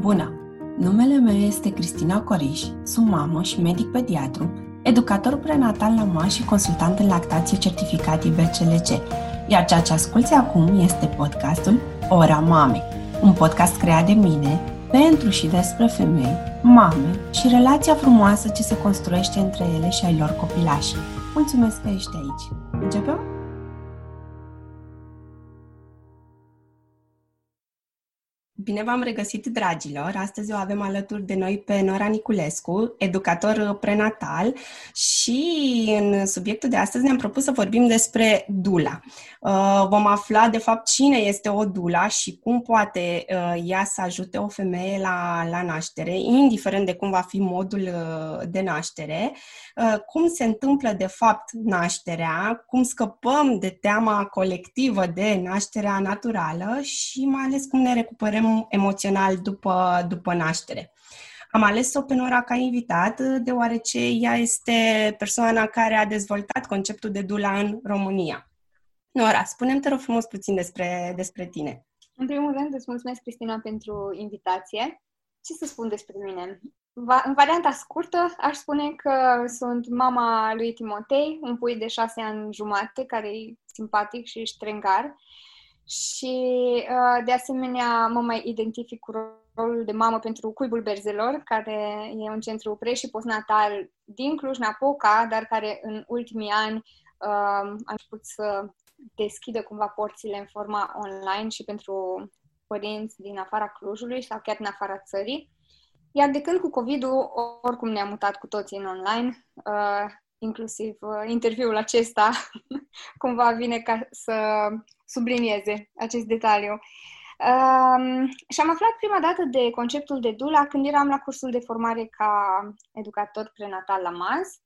Bună! Numele meu este Cristina Coriș, sunt mamă și medic pediatru, educator prenatal la MA și consultant în lactație certificat IBCLC, iar ceea ce asculți acum este podcastul Ora Mamei, un podcast creat de mine pentru și despre femei, mame și relația frumoasă ce se construiește între ele și ai lor copilași. Mulțumesc că ești aici! Începem? Bine v-am regăsit, dragilor! Astăzi o avem alături de noi pe Nora Niculescu, educator prenatal și în subiectul de astăzi ne-am propus să vorbim despre dula. Uh, vom afla, de fapt, cine este o dula și cum poate uh, ea să ajute o femeie la, la naștere, indiferent de cum va fi modul uh, de naștere, cum se întâmplă, de fapt, nașterea, cum scăpăm de teama colectivă de nașterea naturală și mai ales cum ne recuperăm emoțional după, după naștere. Am ales-o pe Nora ca invitat, deoarece ea este persoana care a dezvoltat conceptul de dula în România. Nora, spune-mi, te rog frumos, puțin despre, despre tine. În primul rând, îți mulțumesc, Cristina, pentru invitație. Ce să spun despre mine? Va, în varianta scurtă, aș spune că sunt mama lui Timotei, un pui de șase ani jumate, care e simpatic și ștrengar și, uh, de asemenea, mă mai identific cu rolul de mamă pentru Cuibul Berzelor, care e un centru pre- și postnatal din Cluj-Napoca, dar care în ultimii ani uh, a început să deschidă cumva porțile în forma online și pentru părinți din afara Clujului sau chiar din afara țării. Iar de când cu COVID-ul, oricum ne-am mutat cu toții în online, uh, inclusiv uh, interviul acesta cumva vine ca să sublinieze acest detaliu. Um, și am aflat prima dată de conceptul de dula când eram la cursul de formare ca educator prenatal la MAS.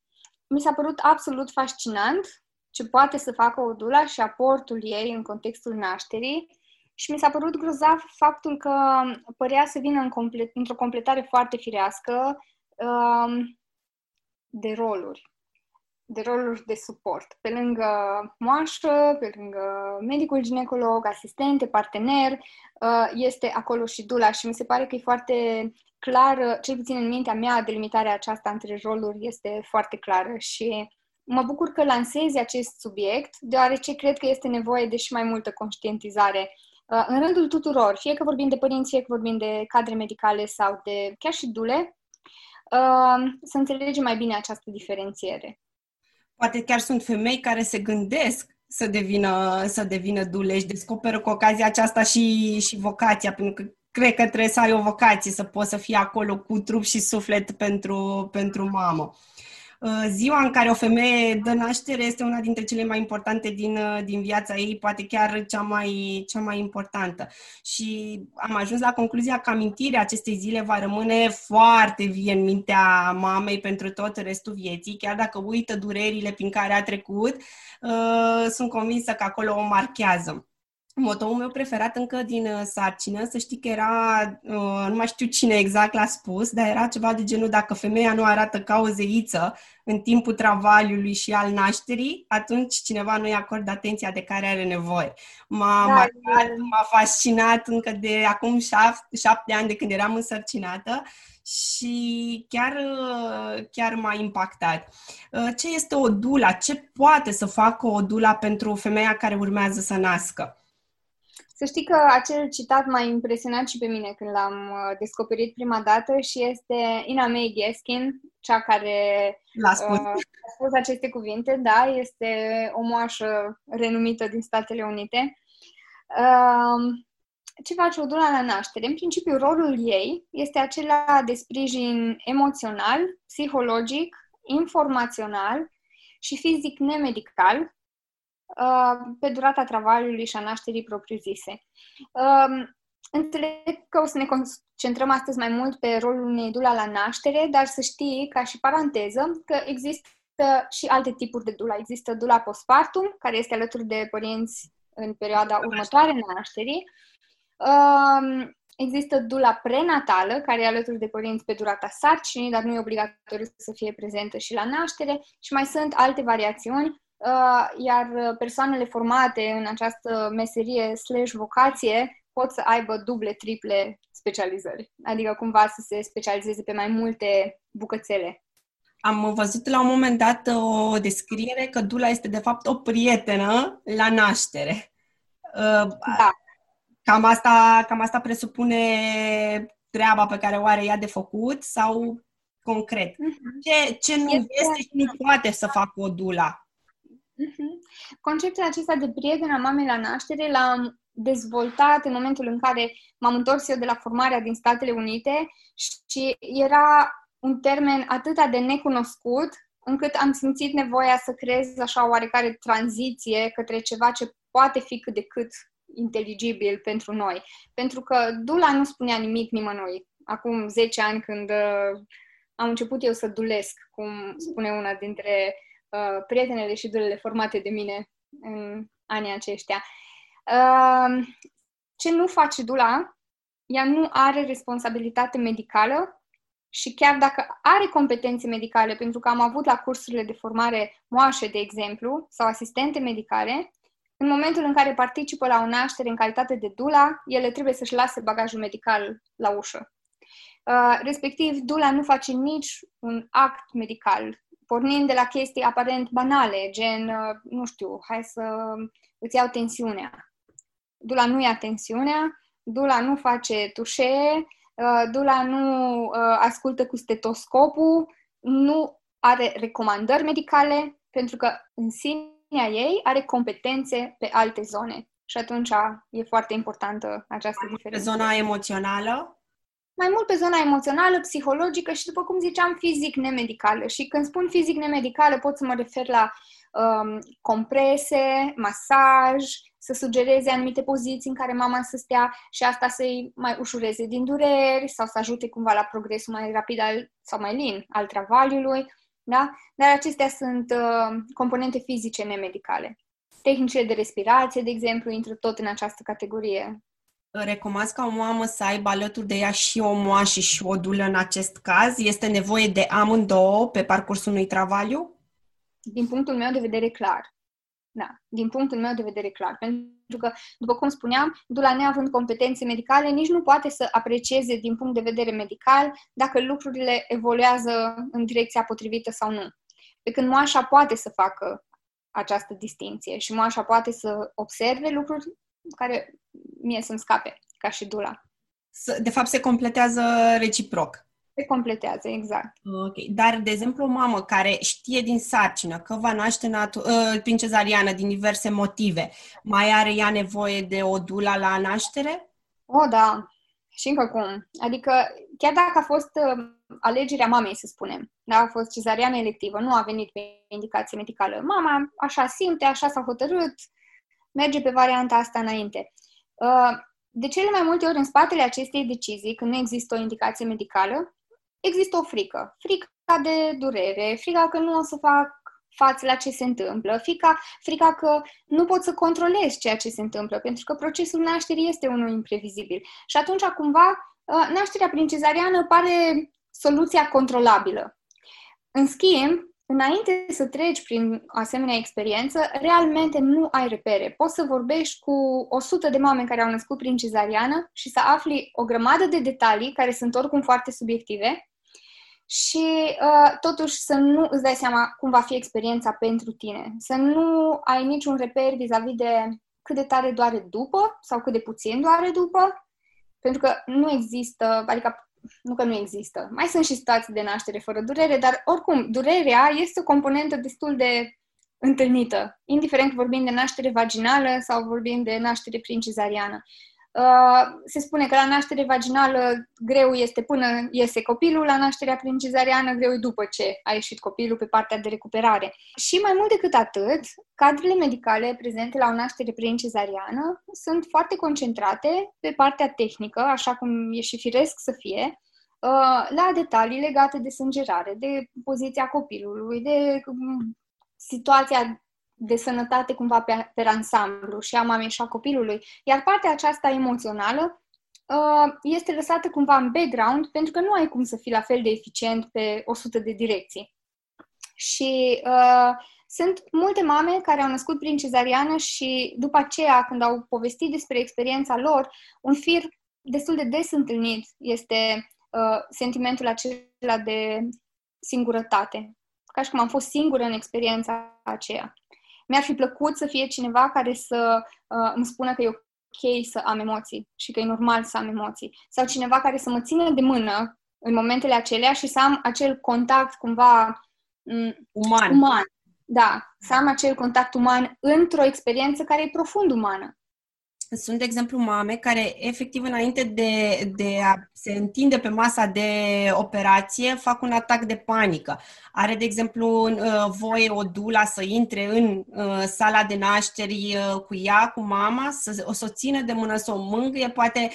Mi s-a părut absolut fascinant ce poate să facă o dula și aportul ei în contextul nașterii și mi s-a părut grozav faptul că părea să vină în complet, într-o completare foarte firească um, de roluri de roluri de suport, pe lângă moașă, pe lângă medicul ginecolog, asistente, partener, uh, este acolo și dula și mi se pare că e foarte clar, cel puțin în mintea mea, delimitarea aceasta între roluri este foarte clară și mă bucur că lansezi acest subiect, deoarece cred că este nevoie de și mai multă conștientizare uh, în rândul tuturor, fie că vorbim de părinți, fie că vorbim de cadre medicale sau de chiar și dule, uh, să înțelegem mai bine această diferențiere. Poate chiar sunt femei care se gândesc să devină, să devină dule și descoperă cu ocazia aceasta și, și vocația, pentru că cred că trebuie să ai o vocație, să poți să fii acolo cu trup și suflet pentru, pentru mamă. Uh, ziua în care o femeie dă naștere este una dintre cele mai importante din, uh, din viața ei, poate chiar cea mai, cea mai importantă. Și am ajuns la concluzia că amintirea acestei zile va rămâne foarte vie în mintea mamei pentru tot restul vieții, chiar dacă uită durerile prin care a trecut, uh, sunt convinsă că acolo o marchează motoul meu preferat încă din uh, sarcină, să știi că era, uh, nu mai știu cine exact l-a spus, dar era ceva de genul dacă femeia nu arată ca o zeiță în timpul travaliului și al nașterii, atunci cineva nu-i acordă atenția de care are nevoie. M-a da, marcat, m-a fascinat încă de acum șapte, șapte ani de când eram însărcinată și chiar, uh, chiar m-a impactat. Ce este o dula? Ce poate să facă o dula pentru femeia care urmează să nască? Să știi că acel citat m-a impresionat și pe mine când l-am uh, descoperit prima dată și este Ina May Gaskin, cea care L-a spus. Uh, a spus aceste cuvinte, da, este o moașă renumită din Statele Unite. Uh, ce face o dula la naștere? În principiu, rolul ei este acela de sprijin emoțional, psihologic, informațional și fizic nemedical Uh, pe durata travaliului și a nașterii propriu-zise. Um, înțeleg că o să ne concentrăm astăzi mai mult pe rolul unei dula la naștere, dar să știi, ca și paranteză, că există și alte tipuri de dula. Există dula postpartum, care este alături de părinți în perioada următoare nașterii. Um, există dula prenatală, care e alături de părinți pe durata sarcinii, dar nu e obligatoriu să fie prezentă și la naștere. Și mai sunt alte variațiuni Uh, iar persoanele formate în această meserie slash vocație pot să aibă duble, triple specializări. Adică cumva să se specializeze pe mai multe bucățele. Am văzut la un moment dat o descriere că Dula este de fapt o prietenă la naștere. Uh, da. Cam asta, cam asta presupune treaba pe care o are ea de făcut sau concret? Mhm. Ce, ce nu este, este și nu poate să facă o Dula? Uh-huh. Conceptul acesta de prietena mamei la naștere l-am dezvoltat în momentul în care m-am întors eu de la formarea din Statele Unite și era un termen atât de necunoscut încât am simțit nevoia să creez așa oarecare tranziție către ceva ce poate fi cât de cât inteligibil pentru noi. Pentru că Dula nu spunea nimic nimănui. Acum 10 ani când uh, am început eu să dulesc, cum spune una dintre uh, prietenele și dulele formate de mine în anii aceștia. Uh, ce nu face Dula, ea nu are responsabilitate medicală și chiar dacă are competențe medicale, pentru că am avut la cursurile de formare moașe, de exemplu, sau asistente medicale, în momentul în care participă la o naștere în calitate de dula, ele trebuie să-și lase bagajul medical la ușă. Uh, respectiv, dula nu face nici un act medical, pornind de la chestii aparent banale, gen, uh, nu știu, hai să îți iau tensiunea. Dula nu ia tensiunea, dula nu face tușee, uh, dula nu ascultă cu stetoscopul, nu are recomandări medicale, pentru că în sinea ei are competențe pe alte zone. Și atunci e foarte importantă această diferență. Pe zona emoțională? Mai mult pe zona emoțională, psihologică și, după cum ziceam, fizic-nemedicală. Și când spun fizic-nemedicală, pot să mă refer la um, comprese, masaj, să sugereze anumite poziții în care mama să stea și asta să-i mai ușureze din dureri sau să ajute cumva la progresul mai rapid al, sau mai lin al travaliului. Da? Dar acestea sunt uh, componente fizice nemedicale. Tehnicile de respirație, de exemplu, intră tot în această categorie recomanzi ca o mamă să aibă alături de ea și o moașă și o dulă în acest caz? Este nevoie de amândouă pe parcursul unui travaliu? Din punctul meu de vedere, clar. Da, din punctul meu de vedere, clar. Pentru că, după cum spuneam, dula neavând competențe medicale, nici nu poate să aprecieze din punct de vedere medical dacă lucrurile evoluează în direcția potrivită sau nu. Pe când moașa poate să facă această distinție și moașa poate să observe lucruri care mie să-mi scape, ca și Dula. De fapt, se completează reciproc. Se completează, exact. Ok. Dar, de exemplu, o mamă care știe din sarcină că va naște natu- uh, prin cezariană din diverse motive, mai are ea nevoie de o dula la naștere? O, da. Și încă cum. Adică, chiar dacă a fost uh, alegerea mamei, să spunem, da, a fost cezariană electivă, nu a venit pe indicație medicală. Mama așa simte, așa s-a hotărât, merge pe varianta asta înainte. Uh, de cele mai multe ori, în spatele acestei decizii, când nu există o indicație medicală, există o frică. Frica de durere, frica că nu o să fac față la ce se întâmplă, frica, frica că nu pot să controlez ceea ce se întâmplă, pentru că procesul nașterii este unul imprevizibil. Și atunci, cumva, uh, nașterea prin cezariană pare soluția controlabilă. În schimb, înainte să treci prin o asemenea experiență, realmente nu ai repere. Poți să vorbești cu 100 de mame care au născut prin cezariană și să afli o grămadă de detalii care sunt oricum foarte subiective și uh, totuși să nu îți dai seama cum va fi experiența pentru tine. Să nu ai niciun reper vis-a-vis de cât de tare doare după sau cât de puțin doare după, pentru că nu există, adică nu că nu există. Mai sunt și situații de naștere fără durere, dar oricum, durerea este o componentă destul de întâlnită, indiferent că vorbim de naștere vaginală sau vorbim de naștere prin cezariană. Uh, se spune că la naștere vaginală greu este până iese copilul, la nașterea prin cezariană greu e după ce a ieșit copilul pe partea de recuperare. Și mai mult decât atât, cadrele medicale prezente la o naștere prin cezariană sunt foarte concentrate pe partea tehnică, așa cum e și firesc să fie, uh, la detalii legate de sângerare, de poziția copilului, de um, situația de sănătate cumva pe, pe ansamblu și a mamei și a copilului. Iar partea aceasta emoțională uh, este lăsată cumva în background pentru că nu ai cum să fii la fel de eficient pe 100 de direcții. Și uh, Sunt multe mame care au născut prin cezariană și după aceea, când au povestit despre experiența lor, un fir destul de des întâlnit este uh, sentimentul acela de singurătate. Ca și cum am fost singură în experiența aceea. Mi-ar fi plăcut să fie cineva care să uh, îmi spună că e ok să am emoții și că e normal să am emoții. Sau cineva care să mă țină de mână în momentele acelea și să am acel contact cumva m- uman. uman. Da, să am acel contact uman într-o experiență care e profund umană. Sunt, de exemplu, mame care, efectiv, înainte de, de a se întinde pe masa de operație, fac un atac de panică. Are, de exemplu, uh, voie o dula să intre în uh, sala de nașteri uh, cu ea, cu mama, să o, să o țină de mână, să o mângâie, poate,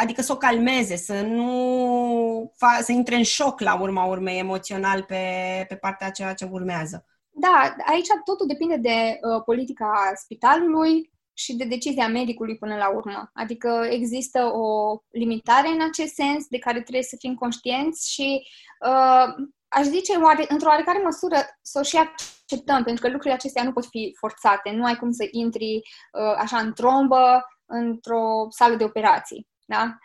adică să o calmeze, să nu fa, să intre în șoc la urma urmei emoțional pe, pe partea aceea ce urmează. Da, aici totul depinde de uh, politica spitalului, și de decizia medicului până la urmă. Adică există o limitare în acest sens de care trebuie să fim conștienți și uh, aș zice oare, într-o oarecare măsură să o și acceptăm, pentru că lucrurile acestea nu pot fi forțate. Nu ai cum să intri uh, așa în trombă într-o sală de operații. Da?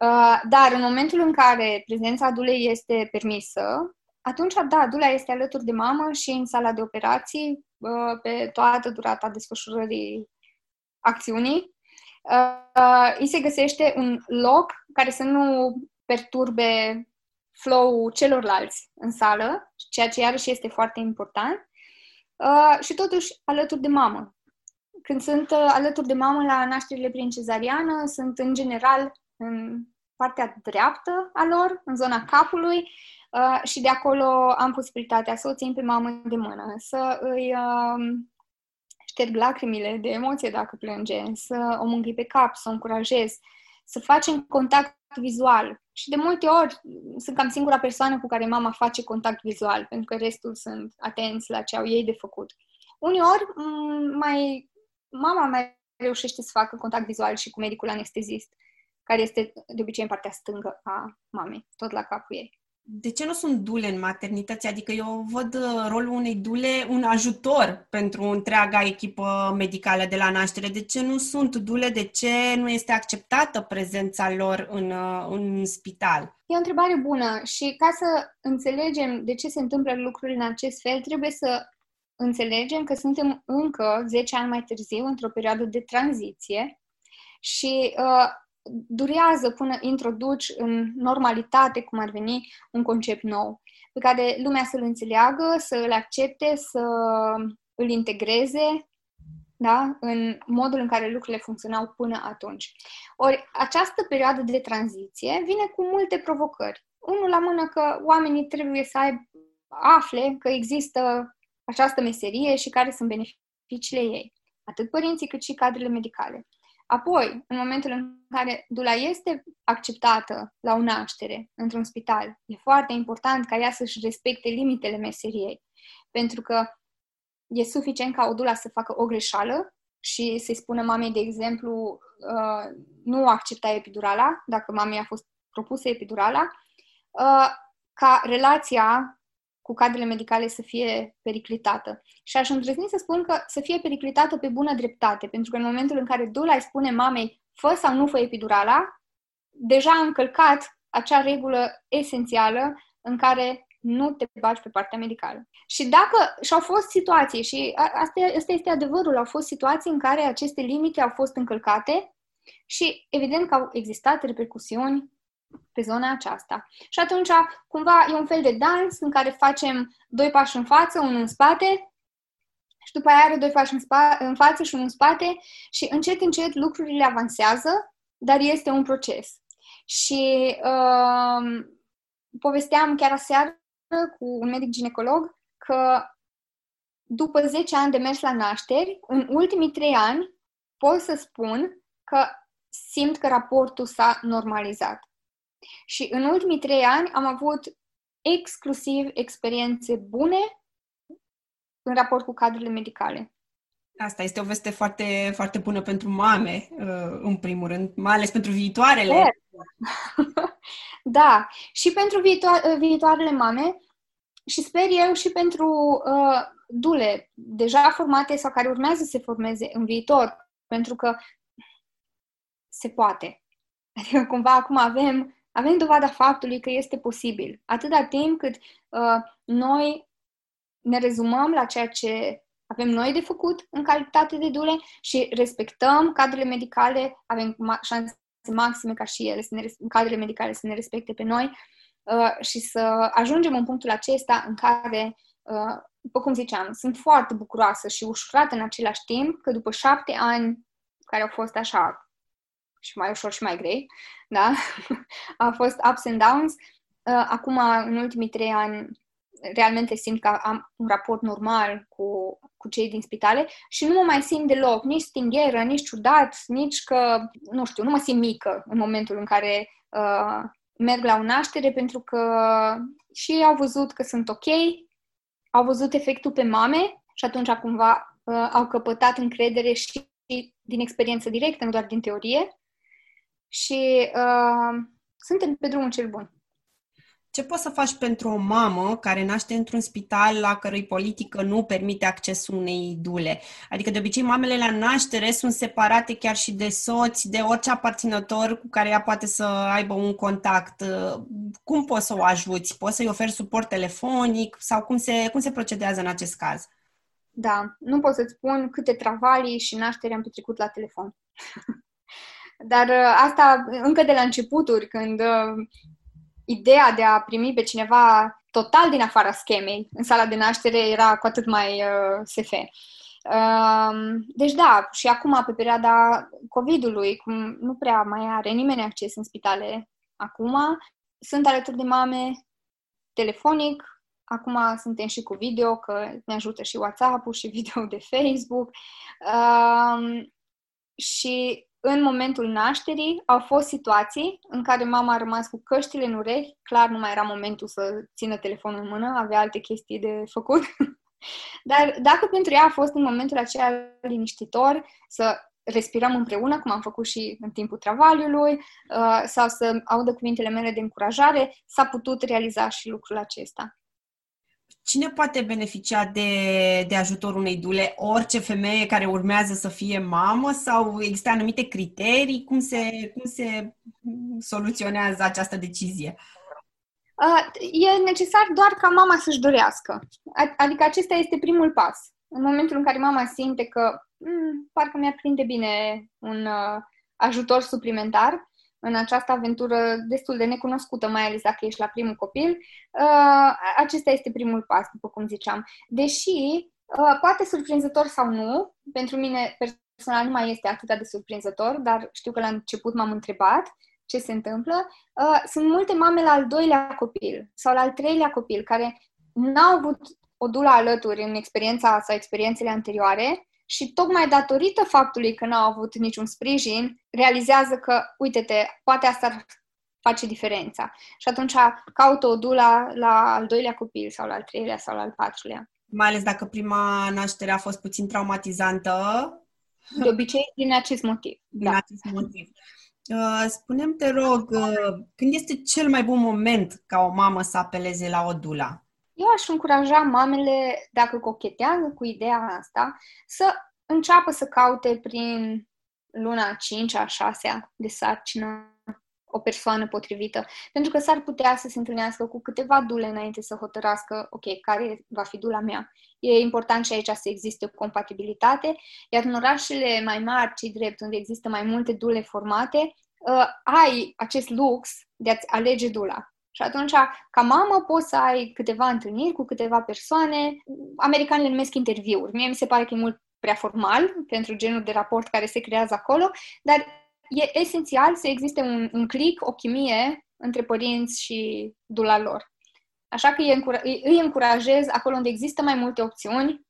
Uh, dar în momentul în care prezența dulei este permisă, atunci, da, dula este alături de mamă și în sala de operații uh, pe toată durata desfășurării acțiunii, uh, îi se găsește un loc care să nu perturbe flow celorlalți în sală, ceea ce iarăși este foarte important, uh, și totuși alături de mamă. Când sunt uh, alături de mamă la nașterile prin cezariană, sunt în general în partea dreaptă a lor, în zona capului, uh, și de acolo am posibilitatea să o țin pe mamă de mână, să îi uh, șterg lacrimile de emoție dacă plânge, să o mângâi pe cap, să o încurajez, să facem contact vizual. Și de multe ori sunt cam singura persoană cu care mama face contact vizual, pentru că restul sunt atenți la ce au ei de făcut. Uneori, mai, mama mai reușește să facă contact vizual și cu medicul anestezist, care este de obicei în partea stângă a mamei, tot la capul ei de ce nu sunt dule în maternități? Adică eu văd uh, rolul unei dule un ajutor pentru întreaga echipă medicală de la naștere. De ce nu sunt dule? De ce nu este acceptată prezența lor în, uh, în spital? E o întrebare bună și ca să înțelegem de ce se întâmplă lucrurile în acest fel, trebuie să înțelegem că suntem încă 10 ani mai târziu, într-o perioadă de tranziție și uh, durează până introduci în normalitate, cum ar veni, un concept nou, pe care lumea să-l înțeleagă, să îl accepte, să îl integreze da? în modul în care lucrurile funcționau până atunci. Ori această perioadă de tranziție vine cu multe provocări. Unul la mână că oamenii trebuie să aibă, afle că există această meserie și care sunt beneficiile ei. Atât părinții cât și cadrele medicale. Apoi, în momentul în care dula este acceptată la o naștere într-un spital, e foarte important ca ea să-și respecte limitele meseriei. Pentru că e suficient ca o dula să facă o greșeală și să-i spună mamei, de exemplu, uh, nu accepta epidurala, dacă mamei a fost propusă epidurala, uh, ca relația cu cadrele medicale să fie periclitată. Și aș îndrăzni să spun că să fie periclitată pe bună dreptate, pentru că în momentul în care dula îi spune mamei fă sau nu fă epidurala, deja a încălcat acea regulă esențială în care nu te bagi pe partea medicală. Și dacă și-au fost situații, și asta, asta este adevărul, au fost situații în care aceste limite au fost încălcate și evident că au existat repercusiuni pe zona aceasta. Și atunci, cumva, e un fel de dans în care facem doi pași în față, unul în spate și după aia are doi pași în, spa- în față și unul în spate și încet, încet lucrurile avansează, dar este un proces. Și uh, povesteam chiar aseară cu un medic ginecolog că după 10 ani de mers la nașteri, în ultimii 3 ani pot să spun că simt că raportul s-a normalizat. Și în ultimii trei ani am avut exclusiv experiențe bune în raport cu cadrele medicale. Asta este o veste foarte, foarte bună pentru mame, uh, în primul rând, mai ales pentru viitoarele. da, și pentru viito- viitoarele mame, și sper eu și pentru uh, dule deja formate sau care urmează să se formeze în viitor, pentru că se poate. Adică cumva acum avem, avem dovada faptului că este posibil. Atâta timp cât uh, noi ne rezumăm la ceea ce avem noi de făcut în calitate de dule și respectăm cadrele medicale, avem ma- șanse maxime ca și ele, să ne, cadrele medicale să ne respecte pe noi uh, și să ajungem în punctul acesta în care, uh, după cum ziceam, sunt foarte bucuroasă și ușurată în același timp că după șapte ani care au fost așa și mai ușor și mai grei, da? Au fost ups and downs. Uh, acum, în ultimii trei ani, realmente simt că am un raport normal cu, cu cei din spitale și nu mă mai simt deloc, nici stingheră, nici ciudat, nici că, nu știu, nu mă simt mică în momentul în care uh, merg la o naștere pentru că și ei au văzut că sunt ok, au văzut efectul pe mame și atunci cumva uh, au căpătat încredere și din experiență directă, nu doar din teorie și uh, suntem pe drumul cel bun. Ce poți să faci pentru o mamă care naște într-un spital la cărui politică nu permite accesul unei dule? Adică, de obicei, mamele la naștere sunt separate chiar și de soți, de orice aparținător cu care ea poate să aibă un contact. Cum poți să o ajuți? Poți să-i oferi suport telefonic sau cum se, cum se procedează în acest caz? Da, nu pot să-ți spun câte travalii și naștere am petrecut la telefon. Dar uh, asta încă de la începuturi, când uh, ideea de a primi pe cineva total din afara schemei în sala de naștere era cu atât mai uh, SF. Uh, deci da, și acum, pe perioada COVID-ului, cum nu prea mai are nimeni acces în spitale acum, sunt alături de mame telefonic, acum suntem și cu video, că ne ajută și WhatsApp-ul și video de Facebook. Uh, și în momentul nașterii au fost situații în care mama a rămas cu căștile în urechi, clar nu mai era momentul să țină telefonul în mână, avea alte chestii de făcut. Dar dacă pentru ea a fost în momentul acela liniștitor să respirăm împreună, cum am făcut și în timpul travaliului, uh, sau să audă cuvintele mele de încurajare, s-a putut realiza și lucrul acesta. Cine poate beneficia de, de ajutorul unei dule? Orice femeie care urmează să fie mamă sau există anumite criterii? Cum se, cum se soluționează această decizie? E necesar doar ca mama să-și dorească. Adică acesta este primul pas. În momentul în care mama simte că mm, parcă mi-ar prinde bine un uh, ajutor suplimentar, în această aventură destul de necunoscută, mai ales dacă ești la primul copil, uh, acesta este primul pas, după cum ziceam. Deși, uh, poate surprinzător sau nu, pentru mine personal nu mai este atât de surprinzător, dar știu că la început m-am întrebat ce se întâmplă. Uh, sunt multe mame la al doilea copil sau la al treilea copil care n-au avut o dula alături în experiența sau experiențele anterioare și tocmai datorită faptului că n-au avut niciun sprijin, realizează că, uite-te, poate asta ar face diferența. Și atunci caută o dula la al doilea copil sau la al treilea sau la al patrulea. Mai ales dacă prima naștere a fost puțin traumatizantă. De obicei, din acest motiv. Din da. acest motiv. Uh, spunem te rog, uh, când este cel mai bun moment ca o mamă să apeleze la o dula? Eu aș încuraja mamele, dacă cochetează cu ideea asta, să înceapă să caute prin luna 5-a, 6 de sarcină o persoană potrivită. Pentru că s-ar putea să se întâlnească cu câteva dule înainte să hotărască, ok, care va fi dula mea. E important și aici să existe o compatibilitate, iar în orașele mai mari, cei drept, unde există mai multe dule formate, uh, ai acest lux de a-ți alege dula. Și atunci, ca mamă, poți să ai câteva întâlniri cu câteva persoane. Americanii le numesc interviuri. Mie mi se pare că e mult prea formal pentru genul de raport care se creează acolo, dar e esențial să existe un, un click, o chimie între părinți și dula lor. Așa că îi încurajez acolo unde există mai multe opțiuni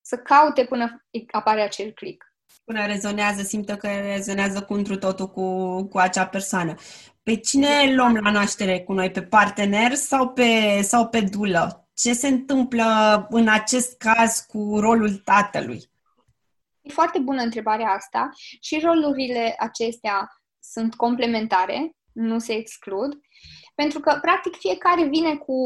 să caute până apare acel click. Până rezonează, simtă că rezonează cu întru totul cu, cu acea persoană. Pe cine luăm la naștere cu noi? Pe partener sau pe, sau pe dulă? Ce se întâmplă în acest caz cu rolul tatălui? E foarte bună întrebarea asta și rolurile acestea sunt complementare, nu se exclud, pentru că, practic, fiecare vine cu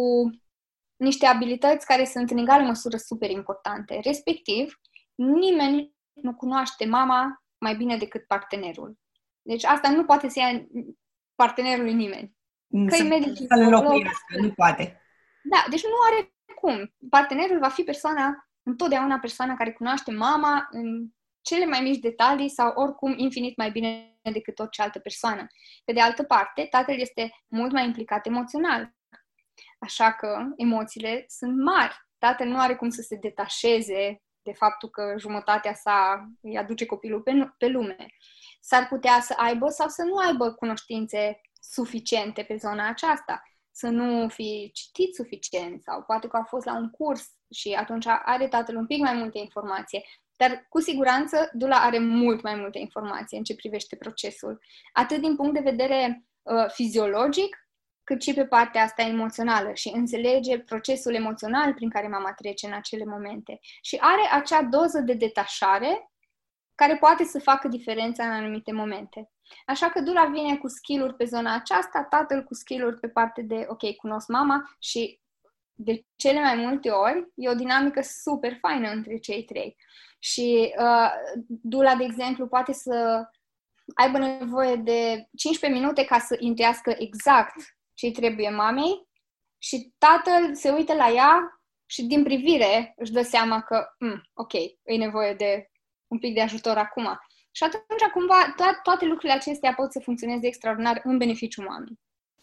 niște abilități care sunt în egală măsură super importante. Respectiv, nimeni nu cunoaște mama mai bine decât partenerul. Deci asta nu poate să ia partenerului nimeni. Că medic, să înlocuiască, nu poate. Da, deci nu are cum. Partenerul va fi persoana, întotdeauna persoana care cunoaște mama în cele mai mici detalii sau oricum infinit mai bine decât orice altă persoană. Pe de altă parte, tatăl este mult mai implicat emoțional. Așa că emoțiile sunt mari. Tatăl nu are cum să se detașeze de faptul că jumătatea sa îi aduce copilul pe, pe lume. S-ar putea să aibă sau să nu aibă cunoștințe suficiente pe zona aceasta, să nu fi citit suficient sau poate că a fost la un curs și atunci are tatăl un pic mai multe informație. Dar cu siguranță Dula are mult mai multe informații în ce privește procesul, atât din punct de vedere uh, fiziologic, cât și pe partea asta emoțională și înțelege procesul emoțional prin care mama trece în acele momente. Și are acea doză de detașare care poate să facă diferența în anumite momente. Așa că Dula vine cu skill pe zona aceasta, tatăl cu skill pe parte de, ok, cunosc mama și de cele mai multe ori e o dinamică super faină între cei trei. Și uh, Dula, de exemplu, poate să aibă nevoie de 15 minute ca să intuiască exact ce trebuie mamei și tatăl se uită la ea și din privire își dă seama că, mm, ok, e nevoie de un pic de ajutor acum. Și atunci, cumva, to- toate lucrurile acestea pot să funcționeze extraordinar în beneficiul mamei.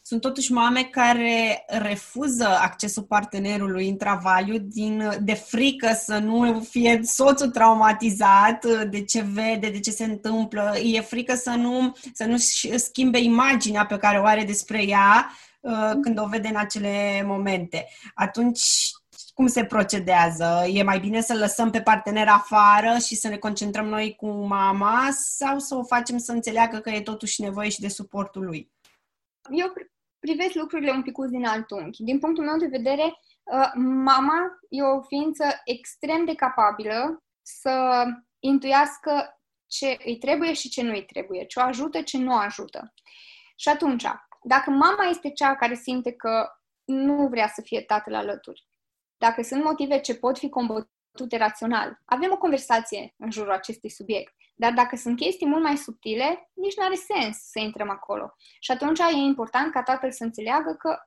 Sunt totuși mame care refuză accesul partenerului în travaliu din, de frică să nu fie soțul traumatizat de ce vede, de ce se întâmplă. E frică să nu, să nu schimbe imaginea pe care o are despre ea uh, când o vede în acele momente. Atunci, cum se procedează? E mai bine să lăsăm pe partener afară și să ne concentrăm noi cu mama sau să o facem să înțeleagă că e totuși nevoie și de suportul lui? Eu privesc lucrurile un pic din alt unghi. Din punctul meu de vedere, uh, mama e o ființă extrem de capabilă să intuiască ce îi trebuie și ce nu îi trebuie, ce o ajută, ce nu ajută. Și atunci, dacă mama este cea care simte că nu vrea să fie tatăl alături, dacă sunt motive ce pot fi combătute rațional, avem o conversație în jurul acestui subiect. Dar dacă sunt chestii mult mai subtile, nici nu are sens să intrăm acolo. Și atunci e important ca tatăl să înțeleagă că,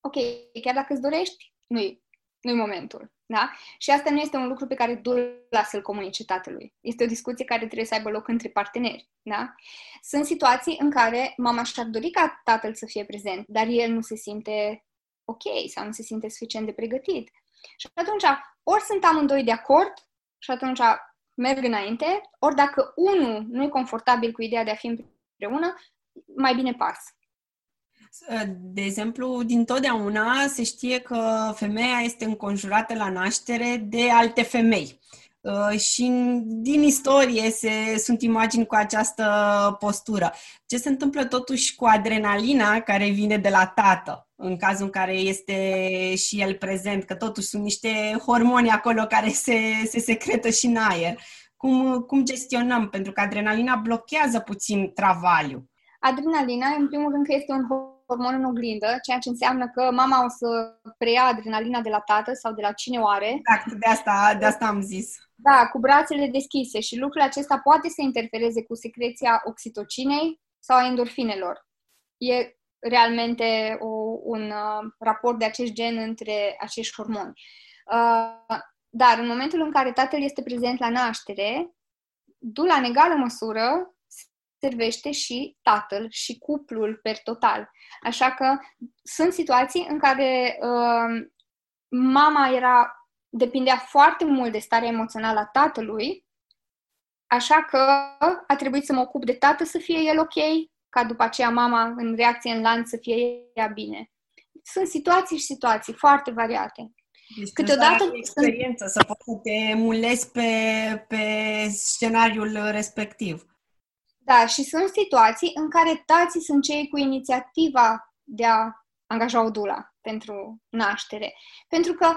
ok, chiar dacă îți dorești, nu-i, nu-i momentul. Da? Și asta nu este un lucru pe care Dula să-l comunice tatălui. Este o discuție care trebuie să aibă loc între parteneri. Da? Sunt situații în care mama și-ar dori ca tatăl să fie prezent, dar el nu se simte ok sau nu se simte suficient de pregătit. Și atunci, ori sunt amândoi de acord și atunci merg înainte, ori dacă unul nu e confortabil cu ideea de a fi împreună, mai bine pas. De exemplu, din totdeauna se știe că femeia este înconjurată la naștere de alte femei. Uh, și din istorie se, sunt imagini cu această postură. Ce se întâmplă totuși cu adrenalina care vine de la tată, în cazul în care este și el prezent, că totuși sunt niște hormoni acolo care se, se secretă și în aer. Cum, cum gestionăm? Pentru că adrenalina blochează puțin travaliu. Adrenalina, în primul rând, că este un hormon în oglindă, ceea ce înseamnă că mama o să preia adrenalina de la tată sau de la cine o are. Exact, de asta, de asta am zis. Da, cu brațele deschise și lucrul acesta poate să interfereze cu secreția oxitocinei sau a endorfinelor. E realmente o, un uh, raport de acest gen între acești hormoni. Uh, dar în momentul în care tatăl este prezent la naștere, dula în egală măsură servește și tatăl și cuplul per total. Așa că sunt situații în care uh, mama era depindea foarte mult de starea emoțională a tatălui, așa că a trebuit să mă ocup de tată să fie el ok, ca după aceea mama în reacție în lanț să fie ea bine. Sunt situații și situații foarte variate. Deci Câteodată experiență sunt... să poți să te emulezi pe, pe scenariul respectiv. Da, și sunt situații în care tații sunt cei cu inițiativa de a angaja o dula pentru naștere. Pentru că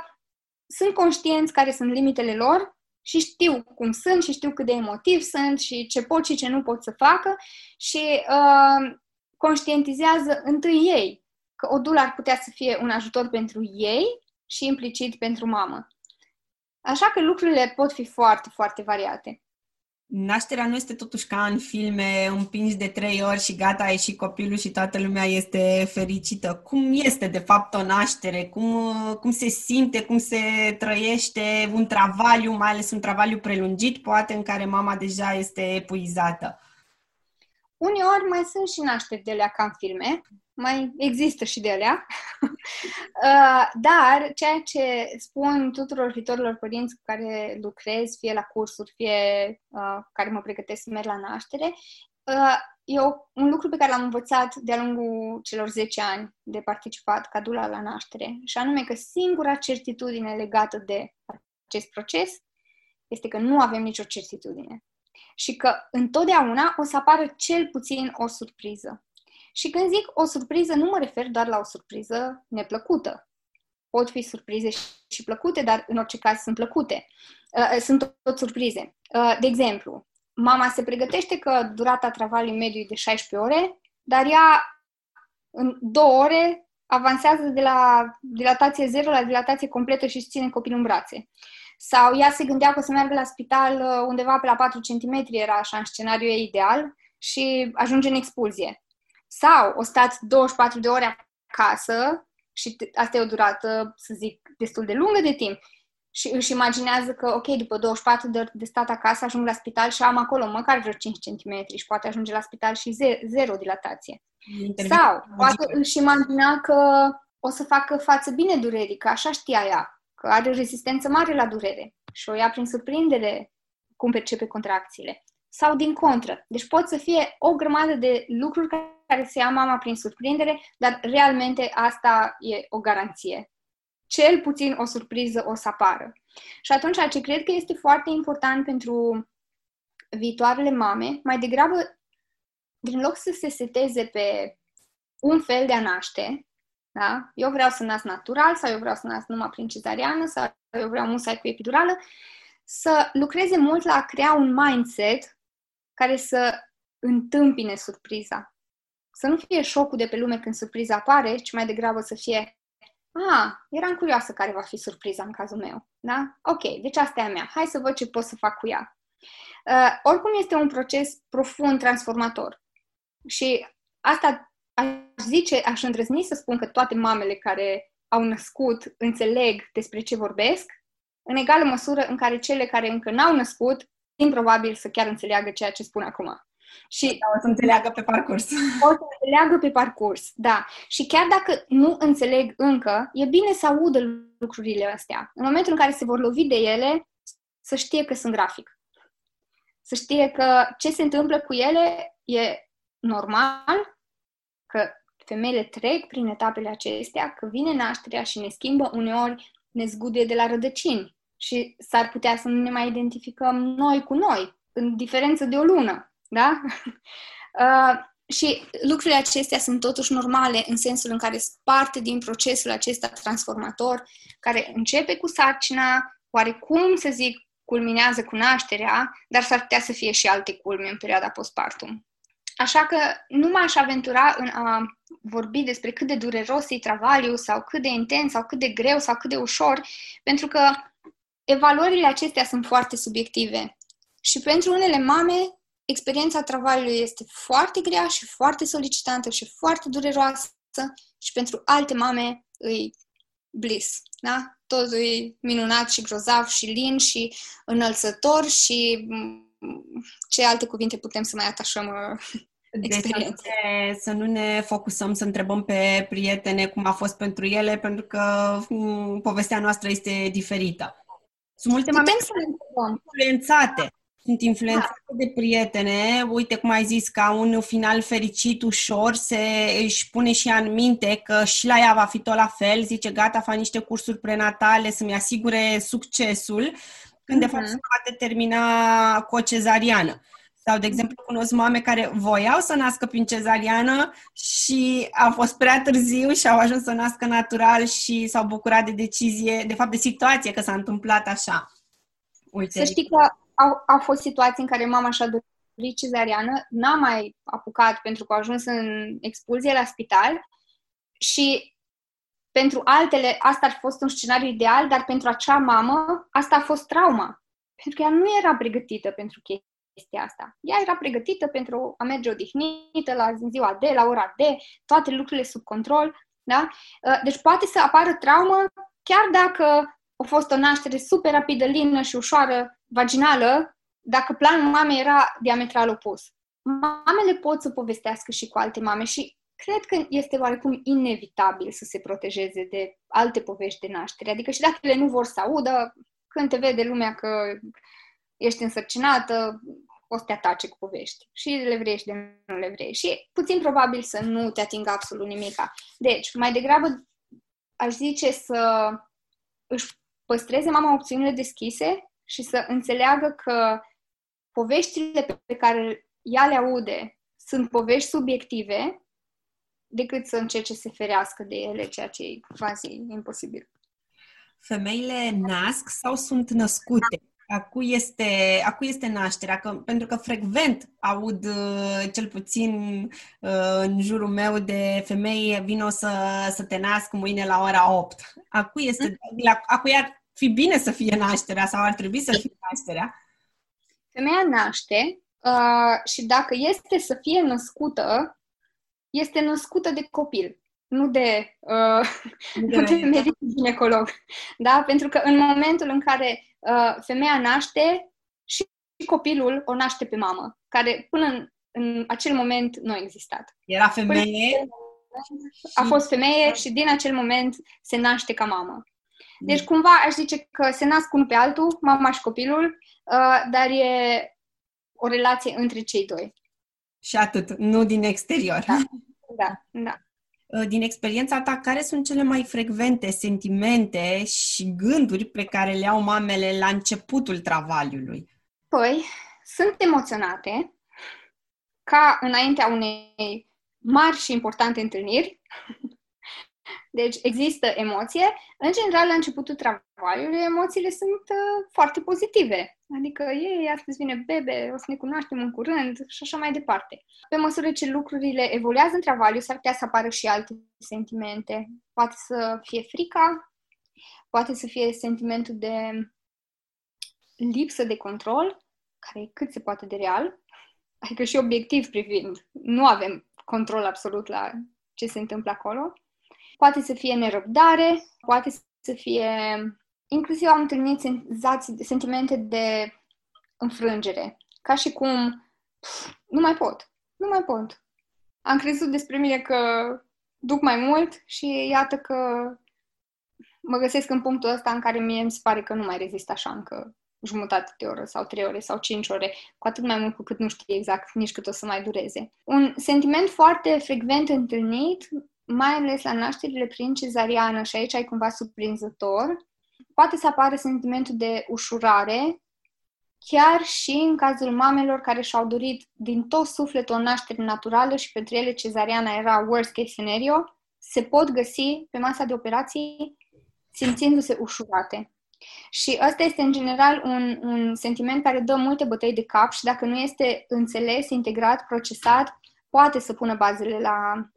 sunt conștienți care sunt limitele lor și știu cum sunt și știu cât de emotiv sunt și ce pot și ce nu pot să facă și uh, conștientizează întâi ei că o dulă ar putea să fie un ajutor pentru ei și implicit pentru mamă. Așa că lucrurile pot fi foarte, foarte variate. Nașterea nu este totuși ca în filme, împingi de trei ori și gata, ai și copilul și toată lumea este fericită. Cum este de fapt o naștere? Cum, cum se simte, cum se trăiește un travaliu, mai ales un travaliu prelungit, poate în care mama deja este epuizată? Uneori mai sunt și nașteri de alea ca în filme, mai există și de alea, uh, dar ceea ce spun tuturor viitorilor părinți cu care lucrez, fie la cursuri, fie uh, care mă pregătesc să merg la naștere, uh, e o, un lucru pe care l-am învățat de-a lungul celor 10 ani de participat ca dula la naștere, și anume că singura certitudine legată de acest proces este că nu avem nicio certitudine și că întotdeauna o să apară cel puțin o surpriză. Și când zic o surpriză, nu mă refer doar la o surpriză neplăcută. Pot fi surprize și plăcute, dar în orice caz sunt plăcute. Uh, sunt tot surprize. Uh, de exemplu, mama se pregătește că durata travaliului mediu e de 16 ore, dar ea în două ore avansează de la dilatație zero la dilatație completă și își ține copilul în brațe. Sau ea se gândea că o să meargă la spital uh, undeva pe la 4 cm, era așa în scenariu ei ideal, și ajunge în expulzie. Sau o stați 24 de ore acasă și asta e o durată, să zic, destul de lungă de timp. Și își imaginează că, ok, după 24 de ori de stat acasă, ajung la spital și am acolo măcar vreo 5 cm și poate ajunge la spital și ze- zero dilatație. Intervine Sau poate își imagina că o să facă față bine durerii, că așa știa ea, că are o rezistență mare la durere și o ia prin surprindere cum percepe contracțiile. Sau din contră. Deci pot să fie o grămadă de lucruri care se ia mama prin surprindere, dar realmente asta e o garanție. Cel puțin o surpriză o să apară. Și atunci ce cred că este foarte important pentru viitoarele mame, mai degrabă, din loc să se seteze pe un fel de a naște, da? Eu vreau să nasc natural sau eu vreau să nasc numai prin cezariană sau eu vreau musai cu epidurală, să lucreze mult la a crea un mindset care să întâmpine surpriza. Să nu fie șocul de pe lume când surpriza apare, ci mai degrabă să fie Ah, eram curioasă care va fi surpriza în cazul meu. Da? Ok, deci asta e a mea. Hai să văd ce pot să fac cu ea. Uh, oricum este un proces profund transformator. Și asta aș zice, aș îndrăzni să spun că toate mamele care au născut înțeleg despre ce vorbesc, în egală măsură în care cele care încă n-au născut, improbabil să chiar înțeleagă ceea ce spun acum. Și o să înțeleagă pe parcurs. O să înțeleagă pe parcurs, da. Și chiar dacă nu înțeleg încă, e bine să audă lucrurile astea. În momentul în care se vor lovi de ele, să știe că sunt grafic. Să știe că ce se întâmplă cu ele e normal, că femeile trec prin etapele acestea, că vine nașterea și ne schimbă uneori, ne zgude de la rădăcini și s-ar putea să nu ne mai identificăm noi cu noi, în diferență de o lună, da? Uh, și lucrurile acestea sunt totuși normale în sensul în care sunt parte din procesul acesta transformator, care începe cu sarcina, oarecum, să zic, culminează cu nașterea, dar s-ar putea să fie și alte culme în perioada postpartum. Așa că nu m-aș aventura în a vorbi despre cât de dureros e travaliu sau cât de intens sau cât de greu sau cât de ușor, pentru că evaluările acestea sunt foarte subiective. Și pentru unele mame, experiența travaliului este foarte grea și foarte solicitantă și foarte dureroasă și pentru alte mame îi bliss, da? Totul e minunat și grozav și lin și înălțător și ce alte cuvinte putem să mai atașăm uh, experiențe. Deci să nu ne focusăm să întrebăm pe prietene cum a fost pentru ele, pentru că um, povestea noastră este diferită. Sunt multe mame influențate. Sunt influențate da. de prietene. Uite cum ai zis, ca un final fericit, ușor, se își pune și ea în minte că și la ea va fi tot la fel. Zice, gata, fac niște cursuri prenatale să-mi asigure succesul, când mm-hmm. de fapt mhm. se poate termina cu o cezariană. Sau, de exemplu, cunosc mame care voiau să nască prin cezariană și a fost prea târziu și au ajuns să nască natural și s-au bucurat de decizie, de fapt de situație că s-a întâmplat așa. Ulterior. Să știi că au, au fost situații în care mama și-a dorit cezariană, n-a mai apucat pentru că a ajuns în expulzie la spital și pentru altele asta ar fi fost un scenariu ideal, dar pentru acea mamă asta a fost trauma. Pentru că ea nu era pregătită pentru chestia asta. Ea era pregătită pentru a merge odihnită la ziua de, la ora de, toate lucrurile sub control. Da? Uh, deci poate să apară traumă chiar dacă a fost o naștere super rapidă, lină și ușoară, vaginală, dacă planul mamei era diametral opus. Mamele pot să povestească și cu alte mame și cred că este oarecum inevitabil să se protejeze de alte povești de naștere. Adică și dacă ele nu vor să audă, când te vede lumea că ești însărcinată, o să te atace cu povești. Și le vrei și de nu le vrei. Și puțin probabil să nu te atingă absolut nimica. Deci, mai degrabă aș zice să își păstreze mama opțiunile deschise și să înțeleagă că poveștile pe care ea le aude sunt povești subiective decât să încerce să se ferească de ele, ceea ce e quasi imposibil. Femeile nasc sau sunt născute? Acu este, acu este nașterea, că, pentru că frecvent aud, uh, cel puțin uh, în jurul meu, de femei, vin o să, să te nasc mâine la ora 8. Acu, este, mm. acu ar fi bine să fie nașterea sau ar trebui să fie nașterea? Femeia naște uh, și dacă este să fie născută, este născută de copil, nu de, uh, de, de medic ginecolog. Da? Pentru că în momentul în care uh, femeia naște și copilul o naște pe mamă, care până în, în acel moment nu a existat. Era femeie? A fost femeie și din acel moment se naște ca mamă. Deci cumva aș zice că se nasc unul pe altul, mama și copilul, uh, dar e o relație între cei doi. Și atât, nu din exterior. Da, da. da. Uh, din experiența ta, care sunt cele mai frecvente sentimente și gânduri pe care le au mamele la începutul travaliului? Păi, sunt emoționate, ca înaintea unei mari și importante întâlniri, deci există emoție. În general, la începutul travaliului, emoțiile sunt uh, foarte pozitive. Adică, ei, astăzi vine bebe, o să ne cunoaștem în curând și așa mai departe. Pe măsură ce lucrurile evoluează în travaliu, s-ar putea să apară și alte sentimente. Poate să fie frica, poate să fie sentimentul de lipsă de control, care e cât se poate de real, adică și obiectiv privind. Nu avem control absolut la ce se întâmplă acolo. Poate să fie nerăbdare, poate să fie... Inclusiv am întâlnit senzații, sentimente de înfrângere. Ca și cum pf, nu mai pot, nu mai pot. Am crezut despre mine că duc mai mult și iată că mă găsesc în punctul ăsta în care mie îmi se pare că nu mai rezist așa încă jumătate de oră sau trei ore sau cinci ore, cu atât mai mult cu cât nu știu exact nici cât o să mai dureze. Un sentiment foarte frecvent întâlnit mai ales la nașterile prin cezariană, și aici ai cumva surprinzător, poate să apară sentimentul de ușurare, chiar și în cazul mamelor care și-au dorit din tot sufletul o naștere naturală și pentru ele cezariana era worst case scenario, se pot găsi pe masa de operații simțindu-se ușurate. Și ăsta este, în general, un, un sentiment care dă multe bătăi de cap și dacă nu este înțeles, integrat, procesat, poate să pună bazele la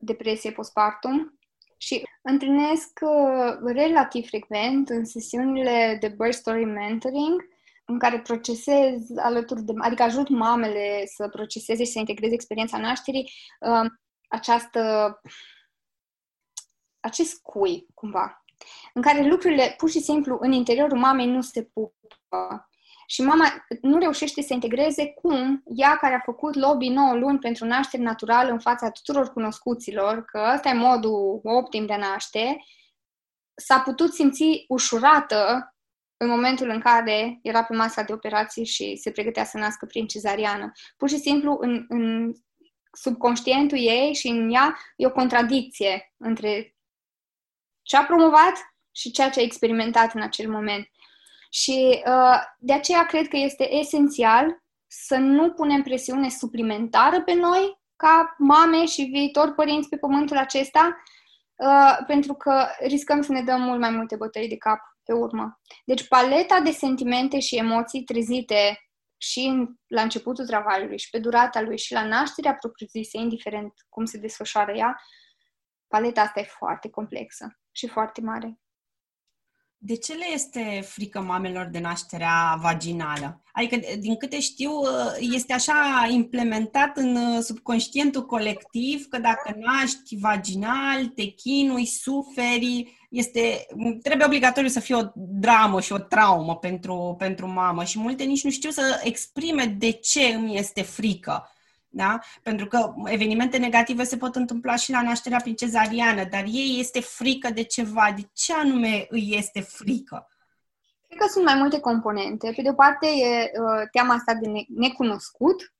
depresie postpartum și întâlnesc uh, relativ frecvent în sesiunile de birth story mentoring în care procesez alături de, adică ajut mamele să proceseze și să integreze experiența nașterii, uh, această, acest cui, cumva, în care lucrurile pur și simplu în interiorul mamei nu se pupă și mama nu reușește să integreze cum ea care a făcut lobby 9 luni pentru naștere naturală în fața tuturor cunoscuților, că ăsta e modul optim de a naște, s-a putut simți ușurată în momentul în care era pe masa de operații și se pregătea să nască prin cezariană. Pur și simplu, în, în subconștientul ei și în ea e o contradicție între ce a promovat și ceea ce a experimentat în acel moment. Și uh, de aceea cred că este esențial să nu punem presiune suplimentară pe noi, ca mame și viitori părinți pe pământul acesta, uh, pentru că riscăm să ne dăm mult mai multe bătăi de cap pe urmă. Deci paleta de sentimente și emoții trezite și în, la începutul travaliului și pe durata lui și la nașterea propriu-zisă, indiferent cum se desfășoară ea, paleta asta e foarte complexă și foarte mare. De ce le este frică mamelor de nașterea vaginală? Adică, din câte știu, este așa implementat în subconștientul colectiv că dacă naști vaginal, te chinui, suferi, este, trebuie obligatoriu să fie o dramă și o traumă pentru, pentru mamă și multe nici nu știu să exprime de ce îmi este frică. Da? Pentru că evenimente negative se pot întâmpla și la nașterea prin cezariană, dar ei este frică de ceva. De ce anume îi este frică? Cred că sunt mai multe componente. Pe de o parte e uh, teama asta de ne- necunoscut,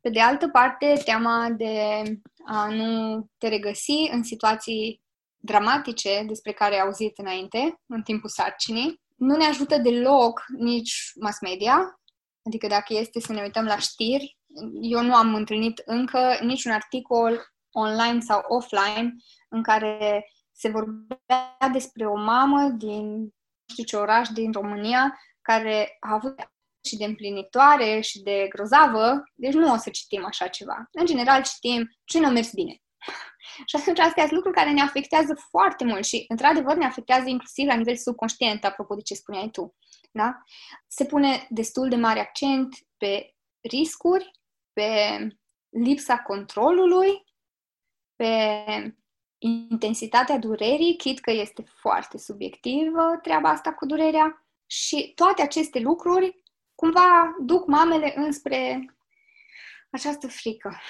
pe de altă parte teama de a nu te regăsi în situații dramatice despre care ai auzit înainte, în timpul sarcinii. Nu ne ajută deloc nici mass media, adică dacă este să ne uităm la știri, eu nu am întâlnit încă niciun articol online sau offline în care se vorbea despre o mamă din nu știu ce oraș din România care a avut și de împlinitoare și de grozavă, deci nu o să citim așa ceva. În general citim ce nu a mers bine. și atunci astea sunt lucruri care ne afectează foarte mult și, într-adevăr, ne afectează inclusiv la nivel subconștient, apropo de ce spuneai tu. Da? Se pune destul de mare accent pe riscuri pe lipsa controlului, pe intensitatea durerii, chit că este foarte subiectivă treaba asta cu durerea și toate aceste lucruri cumva duc mamele înspre această frică.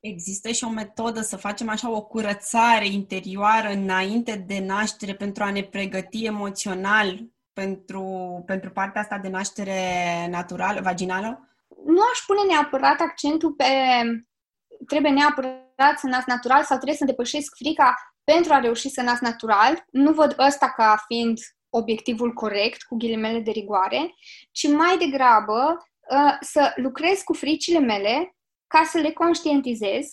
Există și o metodă să facem așa o curățare interioară înainte de naștere pentru a ne pregăti emoțional pentru, pentru partea asta de naștere naturală, vaginală? Nu aș pune neapărat accentul pe trebuie neapărat să nasc natural sau trebuie să depășesc frica pentru a reuși să nasc natural. Nu văd ăsta ca fiind obiectivul corect, cu ghilimele de rigoare, ci mai degrabă uh, să lucrez cu fricile mele ca să le conștientizez,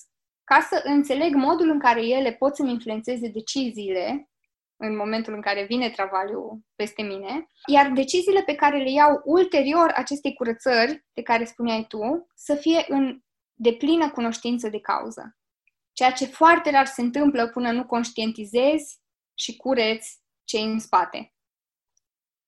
ca să înțeleg modul în care ele pot să-mi influențeze deciziile în momentul în care vine travaliul peste mine, iar deciziile pe care le iau ulterior acestei curățări de care spuneai tu, să fie în deplină cunoștință de cauză. Ceea ce foarte rar se întâmplă până nu conștientizezi și cureți ce în spate.